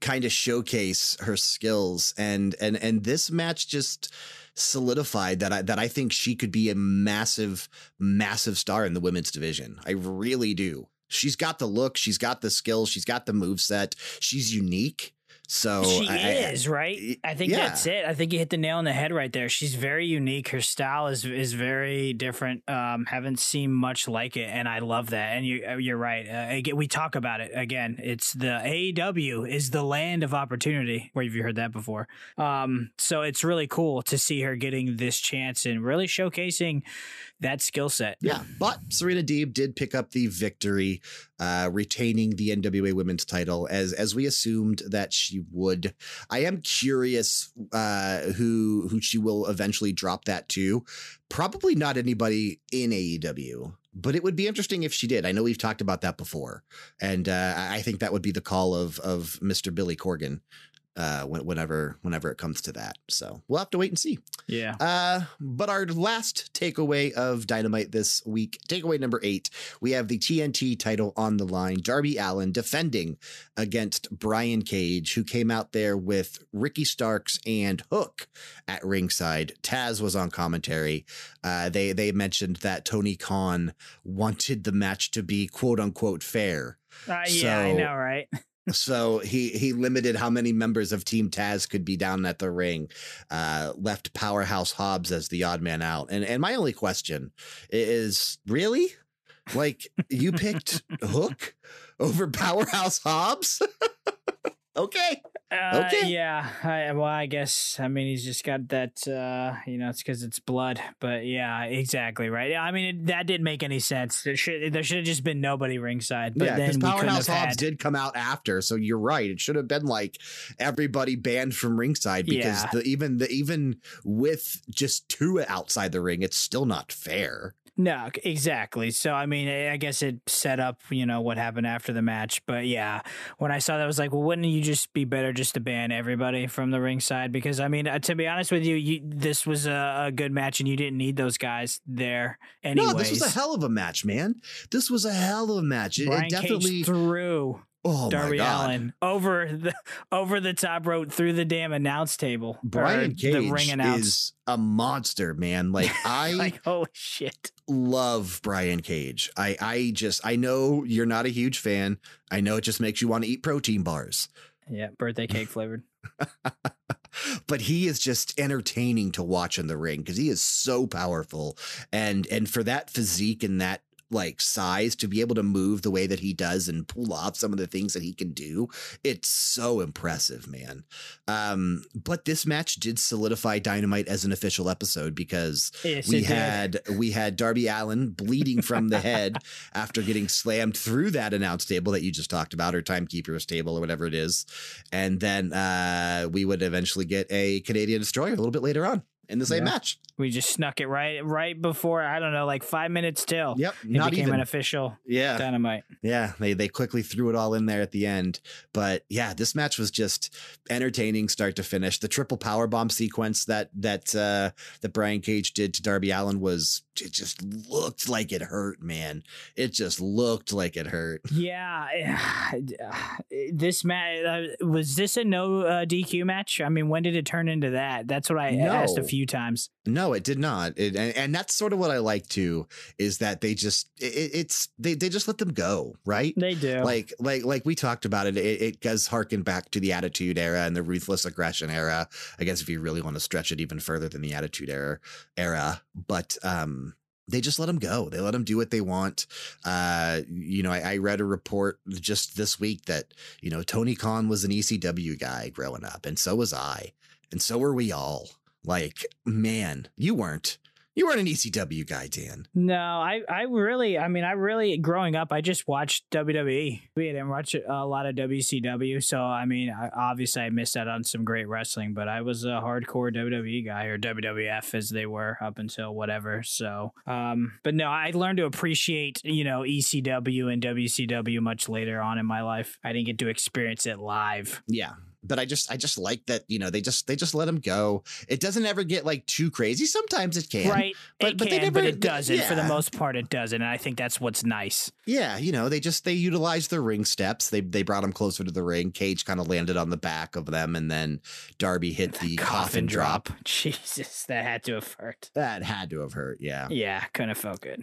kind of showcase her skills and and and this match just solidified that I that I think she could be a massive massive star in the women's division. I really do. She's got the look, she's got the skills, she's got the move set. She's unique. So she I, is right. I think yeah. that's it. I think you hit the nail on the head right there. She's very unique. Her style is is very different. Um, haven't seen much like it, and I love that. And you uh, you're right. Uh, again, we talk about it again. It's the AEW is the land of opportunity. Where have you heard that before? Um, so it's really cool to see her getting this chance and really showcasing that skill set. Yeah, but Serena Deeb did pick up the victory, uh, retaining the NWA Women's Title as as we assumed that she would. I am curious uh, who who she will eventually drop that to. Probably not anybody in AEW but it would be interesting if she did. I know we've talked about that before, and uh, I think that would be the call of of Mr. Billy Corgan uh, whenever whenever it comes to that. So we'll have to wait and see. Yeah. Uh, but our last takeaway of Dynamite this week, takeaway number eight, we have the TNT title on the line. Darby Allin defending against Brian Cage, who came out there with Ricky Starks and Hook at ringside. Taz was on commentary. Uh, they they mentioned that Tony Khan wanted the match to be quote unquote fair. Uh, yeah, so, I know, right? so he he limited how many members of Team Taz could be down at the ring. Uh, left Powerhouse Hobbs as the odd man out. And and my only question is really like you picked Hook over Powerhouse Hobbs? okay. Uh, okay. Yeah. I, well, I guess. I mean, he's just got that. Uh, you know, it's because it's blood. But yeah, exactly right. I mean, it, that didn't make any sense. There should there should have just been nobody ringside. But yeah, because Powerhouse Hobbs had... did come out after, so you're right. It should have been like everybody banned from ringside because yeah. the even the even with just two outside the ring, it's still not fair. No, exactly. So I mean, I guess it set up, you know, what happened after the match. But yeah, when I saw that, I was like, well, wouldn't you just be better just to ban everybody from the ringside? Because I mean, uh, to be honest with you, you this was a, a, good match, and you didn't need those guys there. Anyways. No, this was a hell of a match, man. This was a hell of a match. It, it definitely Cage threw Oh Darby Allin over the over the top rope through the damn announce table. Brian Cage the ring announce. is a monster, man. Like I like holy shit. Love Brian Cage. I I just I know you're not a huge fan. I know it just makes you want to eat protein bars. Yeah, birthday cake flavored. but he is just entertaining to watch in the ring because he is so powerful, and and for that physique and that like size to be able to move the way that he does and pull off some of the things that he can do. It's so impressive man. Um but this match did solidify dynamite as an official episode because Yes, we did. had we had Darby Allin bleeding from the head after getting slammed through that announce table that you just talked about or timekeeper's table or whatever it is. And then uh we would eventually get a Canadian destroyer a little bit later on in the same Yeah. match We just snuck it right right before I don't know, like five minutes till yep it not became even an official yeah dynamite. Yeah, they they quickly threw it all in there at the end. But yeah, this match was just entertaining start to finish. The triple power bomb sequence that that uh that Brian Cage did to Darby Allin was it just looked like it hurt, man. It just looked like it hurt. Yeah, this match uh, was this a no uh, DQ match? I mean, when did it turn into that? That's what I asked a No. Few times. No, it did not. It, and, and that's sort of what I like too is that they just it, it's they they just let them go, right? They do. like like like we talked about it, it it does harken back to the attitude era and the ruthless aggression era i guess if you really want to stretch it even further than the attitude era era but um they just let them go they let them do what they want uh you know I, I read a report just this week that you know tony khan was an ecw guy growing up and so was i and so were we all like man you weren't you weren't an ecw guy dan No, I, I really, I mean, I really, growing up, I just watched WWE. We didn't watch a lot of WCW. So, I mean, I, obviously, I missed out on some great wrestling, but I was a hardcore WWE guy or WWF as they were up until whatever. So, um, but no, I learned to appreciate, you know, ECW and WCW much later on in my life. I didn't get to experience it live. Yeah. But I just I just like that, you know, they just they just let him go. It doesn't ever get like too crazy. Sometimes it can. right. but- it but they can, but never- it doesn't. For the most part, it doesn't. And I think that's what's nice. Yeah, you know, they just they utilize the ring steps. They they brought him closer to the ring. Cage kind of landed on the back of them and then Darby hit the coffin, drop. Jesus, that had to have hurt. That had to have hurt, yeah. Yeah, couldn't have felt good.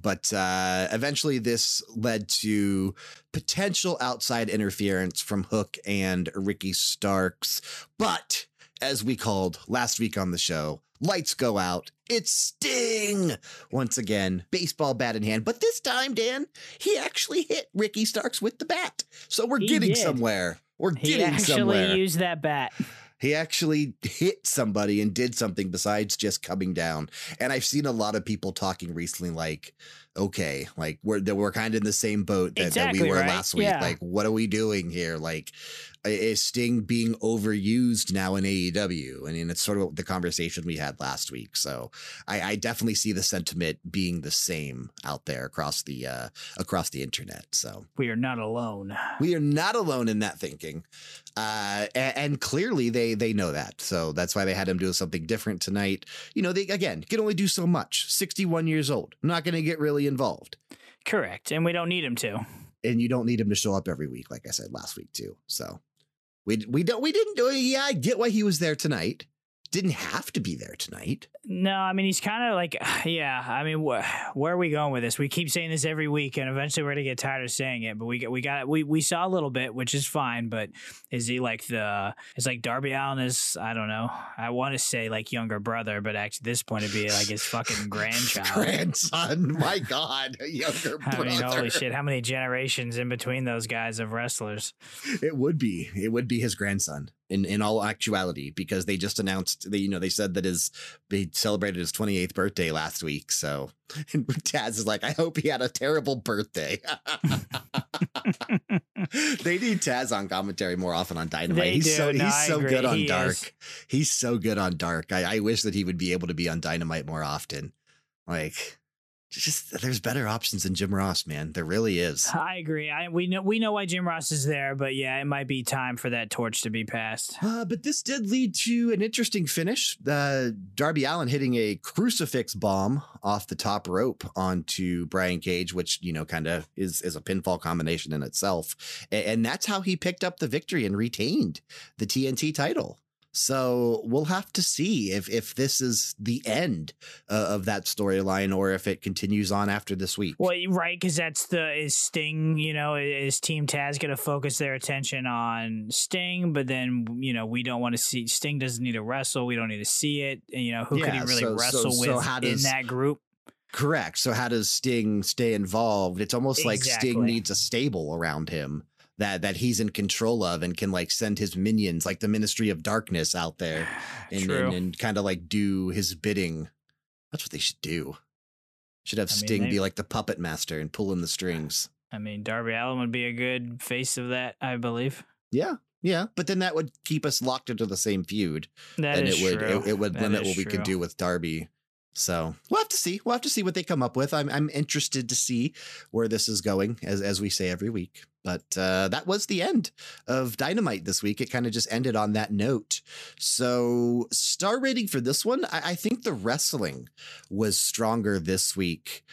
But uh, eventually, this led to potential outside interference from Hook and Ricky Starks. But as we called last week on the show, lights go out. It's Sting once again, baseball bat in hand. But this time, Dan, he actually hit Ricky Starks with the bat. So we're He getting did. somewhere. We're He getting somewhere. He actually used that bat. He actually hit somebody and did something besides just coming down. And I've seen a lot of people talking recently, like, okay, like we're that we're kind of in the same boat that, that we were right? last week. Yeah. Like, what are we doing here? Like, is Sting being overused now in AEW? I mean, it's sort of the conversation we had last week. So I, I definitely see the sentiment being the same out there across the uh across the internet. So We are not alone. we are not alone in that thinking, uh, and, and clearly they they know that. So that's why they had him do something different tonight. You know, they again can only do so much. Sixty one years old, not going to get really involved, Correct. And we don't need him to. and you don't need him to show up every week, like I said last week too. So we we don't we didn't do. Yeah, I get why he was there tonight. Didn't have to be there tonight. No, I mean, he's kind of like, yeah. I mean, wh- where are we going with this? We keep saying this every week, and eventually we're gonna get tired of saying it. But we got, we got, we we saw a little bit, which is fine. But is he like the? It's like Darby Allin is. I don't know. I want to say like younger brother, but actually, at this point, it'd be like his fucking grandchild. Grandson, my God, younger I brother. mean, holy shit! How many generations in between those guys of wrestlers? It would be. It would be his grandson in, in all actuality, because they just announced they, you know, they said that his he celebrated his 28th birthday last week. So and Taz is like, I hope he had a terrible birthday. they need Taz on commentary more often on Dynamite. They he's do. so No, he's so good on He Dark. is. He's so good on Dark. I, I wish that he would be able to be on Dynamite more often. Like just there's better options than Jim Ross, man. There really is. I agree. I we know we know why Jim Ross is there, but yeah, it might be time for that torch to be passed. Uh, but this did lead to an interesting finish. Uh, Darby Allin hitting a crucifix bomb off the top rope onto Brian Cage, which you know kind of is is a pinfall combination in itself, A- and that's how he picked up the victory and retained the TNT title. So we'll have to see if if this is the end uh, of that storyline or if it continues on after this week. Well, right, because that's the is Sting. You know, is Team Taz going to focus their attention on Sting? But then you know we don't want to see Sting doesn't need to wrestle. We don't need to see it. And, you know, who could he really so- wrestle so- so with how in that group? Correct. So how does Sting stay involved? It's almost like Sting needs a stable around him that that he's in control of and can like send his minions like the Ministry of Darkness out there and True. and, and kind of like do his bidding. That's what they should do. Should have I mean, Sting they- be like the puppet master and pulling the strings. I mean, Darby Allin would be a good face of that, I believe. Yeah. Yeah, but then that would keep us locked into the same feud, That and is it would true. it, it would That limit what we could do with Darby. So we'll have to see. We'll have to see what they come up with. I'm I'm interested to see where this is going, as as we say every week. But uh, that was the end of Dynamite this week. It kind of just ended on that note. So star rating for this one, I, I think the wrestling was stronger this week.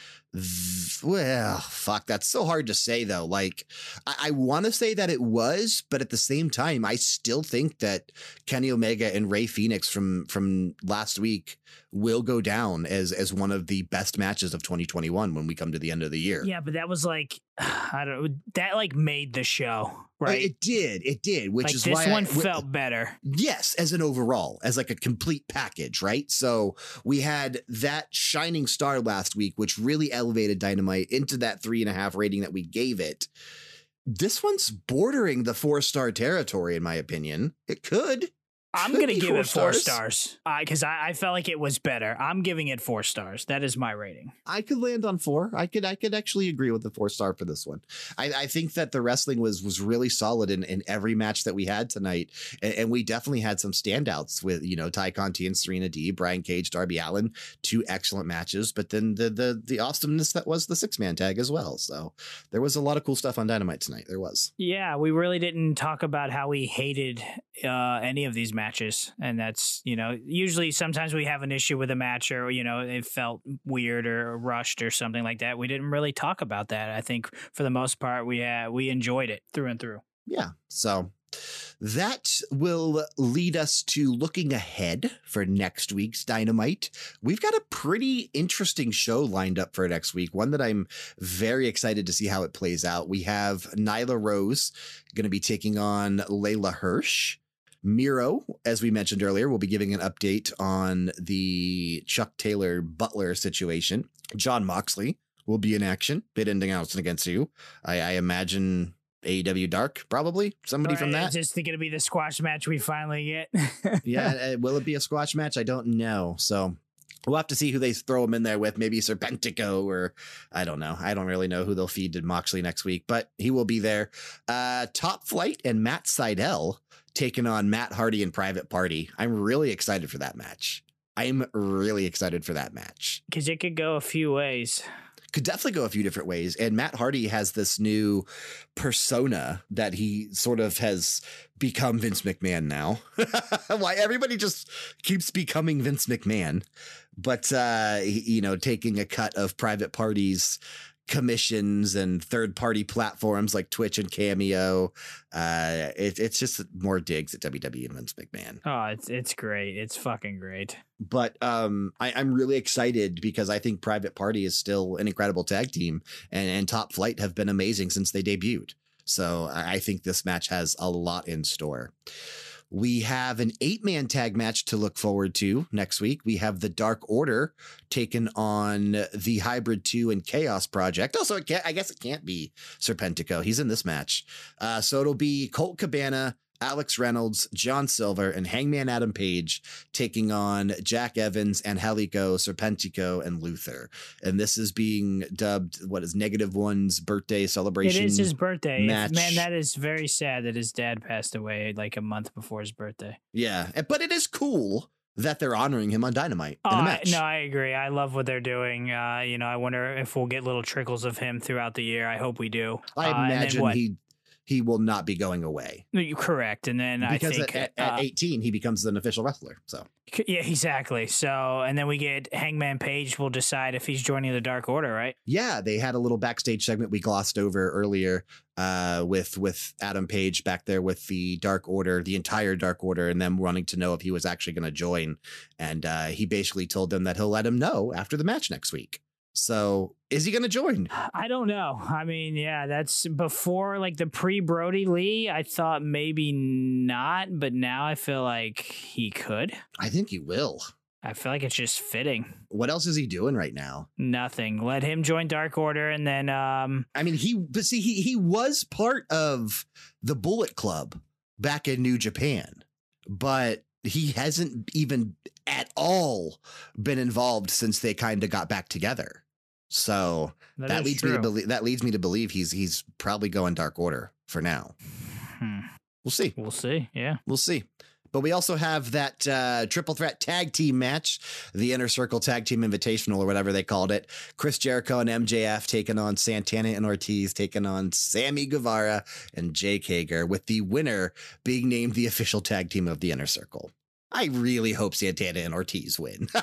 Well, fuck, that's so hard to say though. Like, I, I want to say that it was, but at the same time, I still think that Kenny Omega and Rey Fenix from from last week will go down as as one of the best matches of 2021 when we come to the end of the year. Yeah, but that was like I don't know. That like made the show, right? It did, it did, which like is this why I- one wi- felt better. Yes, as an overall, as like a complete package, right? So we had that shining star last week, which really elevated Dynamite into that three and a half rating that we gave it. This one's bordering the four star territory, in my opinion. It could. I'm gonna give it four stars. because I, I felt like it was better. I'm giving it four stars. That is my rating. I could land on four. I could I could actually agree with the four star for this one. I, I think that the wrestling was was really solid in, in every match that we had tonight. And, and we definitely had some standouts with, you know, Tay Conti and Serena D, Brian Cage, Darby Allin, two excellent matches, but then the the the awesomeness that was the six man tag as well. So there was a lot of cool stuff on Dynamite tonight. There was. Yeah, we really didn't talk about how we hated uh, any of these matches, and that's you know usually sometimes we have an issue with a match or you know it felt weird or rushed or something like that. We didn't really talk about that. I think for the most part we uh, we enjoyed it through and through. Yeah. So that will lead us to looking ahead for next week's Dynamite. We've got a pretty interesting show lined up for next week, one that I'm very excited to see how it plays out. We have Nyla Rose going to be taking on Leyla Hirsch. Miro, as we mentioned earlier, will be giving an update on the Chuck Taylor Butler situation. Jon Moxley will be in action, bid ending out against you. I, I imagine AEW Dark, probably somebody from Or Just think it'll be the squash match we finally get? yeah, uh, will it be a squash match? I don't know. So we'll have to see who they throw him in there with. Maybe Serpentico or I don't know. I don't really know who they'll feed to Moxley next week, but he will be there. Uh, Top Flight and Matt Sydal taking on Matt Hardy and Private Party. I'm really excited for that match. I'm really excited for that match. Because it could go a few ways. could definitely go a few different ways. And Matt Hardy has this new persona that he sort of has become Vince McMahon now. Why everybody just keeps becoming Vince McMahon, but uh, you know, taking a cut of private parties commissions and third party platforms like Twitch and Cameo. Uh, it, it's just more digs at WWE and Vince McMahon Oh, it's it's great. It's fucking great. but um, I, I'm really excited because I think Private Party is still an incredible tag team, and, and Top Flight have been amazing since they debuted. So I I think this match has a lot in store. We have an eight man tag match to look forward to next week. We have the Dark Order taken on the Hybrid 2 and Chaos Project. Also, I guess it can't be Serpentico. He's in this match. Uh, so it'll be Colt Cabana, Alex Reynolds, John Silver, and Hangman Adam Page taking on Jack Evans, Angelico, Serpentico, and Luther. And this is being dubbed what is Negative One's birthday celebration. It is his birthday. Match. Man, that is very sad that his dad passed away like a month before his birthday. yeah, but it is cool that they're honoring him on Dynamite in a match. no, I agree. I love what they're doing. Uh, you know, I wonder if we'll get little trickles of him throughout the year. I hope we do. I Uh, imagine he he will not be going away. You correct. And then I Because think at, at uh, 18, he becomes an official wrestler. So yeah, exactly. So and then we get Hangman Page will decide if he's joining the Dark Order, right? yeah, they had a little backstage segment we glossed over earlier uh, with with Adam Page back there with the Dark Order, the entire Dark Order, and them wanting to know if he was actually going to join. And uh, he basically told them that he'll let him know after the match next week. So is he going to join? I don't know. I mean, yeah, that's before like the pre Brodie Lee. I thought maybe not, but now I feel like he could. I think he will. I feel like it's just fitting. What else is he doing right now? Nothing. Let him join Dark Order, and then um, I mean, he but see he he was part of the Bullet Club back in New Japan, but he hasn't even at all been involved since they kind of got back together. So that, that, leads me to believe that leads me to believe he's he's probably going Dark Order for now. Hmm. We'll see. We'll see. Yeah. We'll see. But we also have that uh, triple threat tag team match, the Inner Circle Tag Team Invitational, or whatever they called it. Chris Jericho and MJF taking on Santana and Ortiz, taking on Sammy Guevara and Jake Hager, with the winner being named the official tag team of the Inner Circle. I really hope Santana and Ortiz win.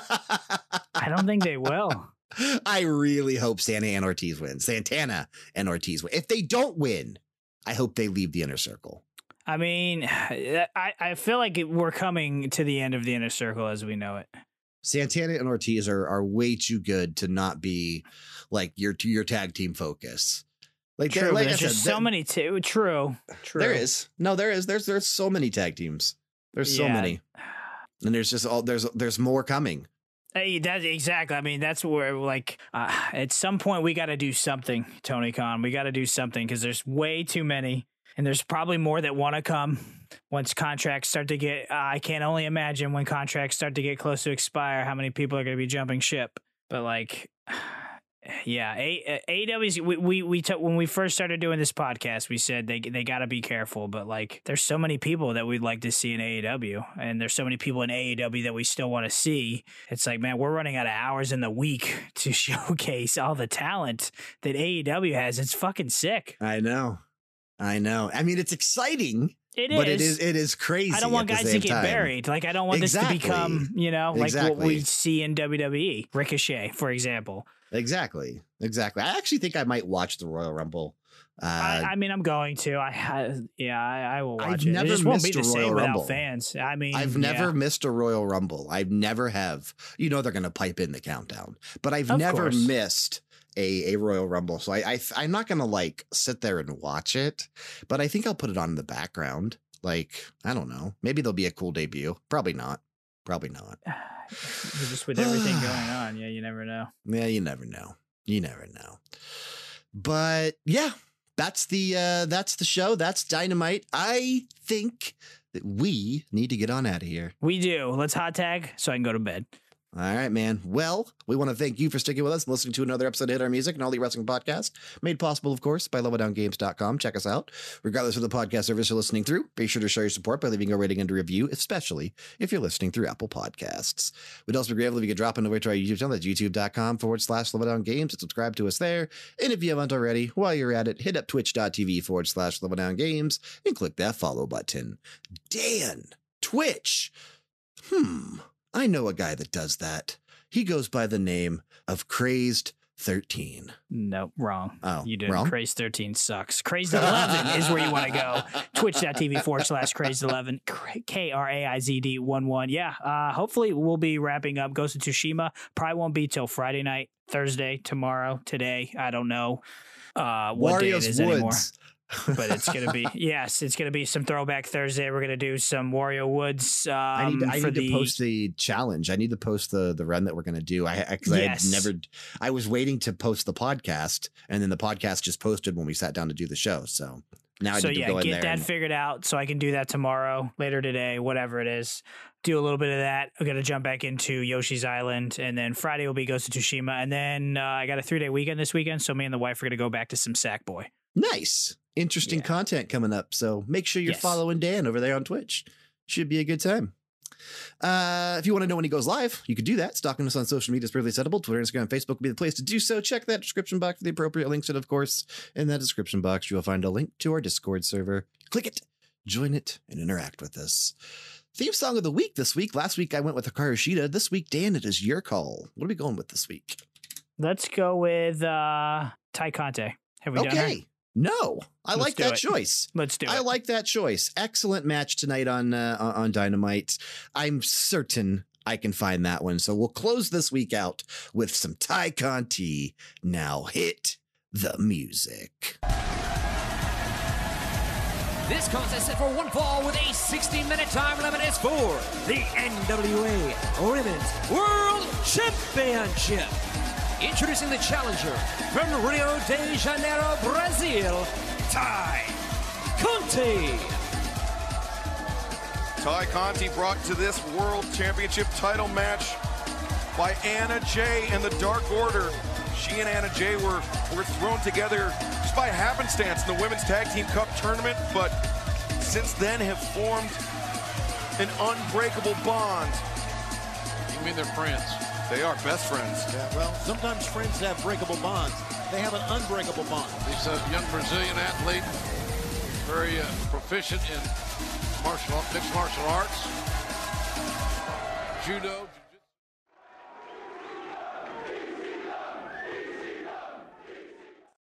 I don't think they will. I really hope Santa and Ortiz win. Santana and Ortiz win. If they don't win, I hope they leave the Inner Circle. I mean, I, I feel like it- we're coming to the end of the inner circle as we know it. Santana and Ortiz are are way too good to not be like your your tag team focus. Like, True, like I there's said, just so th- many. Too true. True. There is no, there is. There's there's so many tag teams. There's so Yeah. many, and there's just all there's there's more coming. Hey, that's exactly. I mean, that's where like uh, at some point we got to do something, Tony Khan. We got to do something because there's way too many, and there's probably more that want to come once contracts start to get. Uh, I can only imagine when contracts start to get close to expire, how many people are going to be jumping ship. But like, yeah, A- AEW's we we we took when we first started doing this podcast, we said they they got to be careful. But like, there's so many people that we'd like to see in AEW, and there's so many people in AEW that we still want to see. It's like, man, we're running out of hours in the week to showcase all the talent that AEW has. It's fucking sick. I know, I know. I mean, it's exciting, It is. but it is it is crazy. I don't want guys to get time. buried. Like I don't want Exactly. this to become, you know, like what we see in WWE, Ricochet, for example. Exactly, exactly. I actually think I might watch the Royal Rumble. Uh, I, I mean, I'm going to. I, I yeah, I, I will watch I've it. never it just won't be the same without Rumble. fans. I mean, I've yeah. never missed a Royal Rumble. I've never have. You know they're going to pipe in the countdown, but I've Of never course. missed a, a Royal Rumble. So I, I I'm not going to like sit there and watch it, but I think I'll put it on in the background. Like I don't know, maybe there'll be a cool debut. Probably not. Probably not. just with everything going on. Yeah, you never know. Yeah, you never know. You never know. But yeah, that's the uh that's the show. That's Dynamite. I think that we need to get on out of here. We do. Let's hot tag so I can go to bed. All right, man. Well, we want to thank you for sticking with us and listening to another episode of Hit Our Music and All Elite Wrestling Podcast, made possible, of course, by LevelDownGames.com. Check us out. Regardless of the podcast service you're listening through, be sure to show your support by leaving a rating and a review, especially if you're listening through Apple Podcasts. We'd also be grateful if you could drop in over to our YouTube channel. That's youtube.com forward slash LevelDownGames and subscribe to us there. And if you haven't already, while you're at it, hit up twitch.tv forward slash LevelDownGames and click that follow button. Dan, Twitch. Hmm. I know a guy that does that. He goes by the name of Crazed 13. Nope, wrong. Oh, You did. wrong? Crazed 13 sucks. Crazed 11 is where you want to go. Twitch.tv forward slash crazed 11. K R A I Z D 1 1. Yeah. Uh, hopefully, we'll be wrapping up Ghost of Tsushima. Probably won't be till Friday night, Thursday, tomorrow, today. I don't know uh, what day it Wario's is anymore. But it's going to be, yes, it's going to be some throwback Thursday. We're going to do some Wario Woods um, I need, to, I need the. to post the challenge. I need to post the the run that we're going to do. I because Yes. I never. I was waiting to post the podcast, and then the podcast just posted when we sat down to do the show. So now I so need to yeah, get that and- figured out so I can do that tomorrow, later today, whatever it is. Do a little bit of that. I'm gonna jump back into Yoshi's Island, and then Friday will be Ghost of Tsushima, and then uh, I got a three day weekend this weekend, so me and the wife are gonna go back to some Sackboy. nice, interesting Yeah. content coming up. So make sure you're Yes. following Dan over there on Twitch. Should be a good time. Uh, if you want to know when he goes live, you can do that. Stalking us on social media is perfectly acceptable. Twitter, Instagram, Facebook will be the place to do so. Check that description box for the appropriate links. And of course, in that description box, you will find a link to our Discord server. Click it, join it, and interact with us. Theme song of the week this week. Last week I went with Hikaru Shida. This week, Dan, it is your call. What are we going with this week? Let's go with uh Tay Conti. Have we done her? Okay. No, I Let's like that it. choice. Let's do it. I like that choice. Excellent match tonight on uh, on Dynamite. I'm certain I can find that one. So we'll close this week out with some Tay Conti. Now hit the music. This contest is for one fall with a 60 minute time limit is for the NWA Women's World Championship. Introducing the challenger from Rio de Janeiro, Brazil, Tay Conti. Tay Conti brought to this World Championship title match by Anna Jay and the Dark Order. She and Anna Jay were, were thrown together just by happenstance in the Women's Tag Team Cup tournament, but since then have formed an unbreakable bond. You mean they're friends? They are best friends. Yeah, well, sometimes friends have breakable bonds. They have an unbreakable bond. He's a young Brazilian athlete, very uh, proficient in martial mixed martial arts, judo,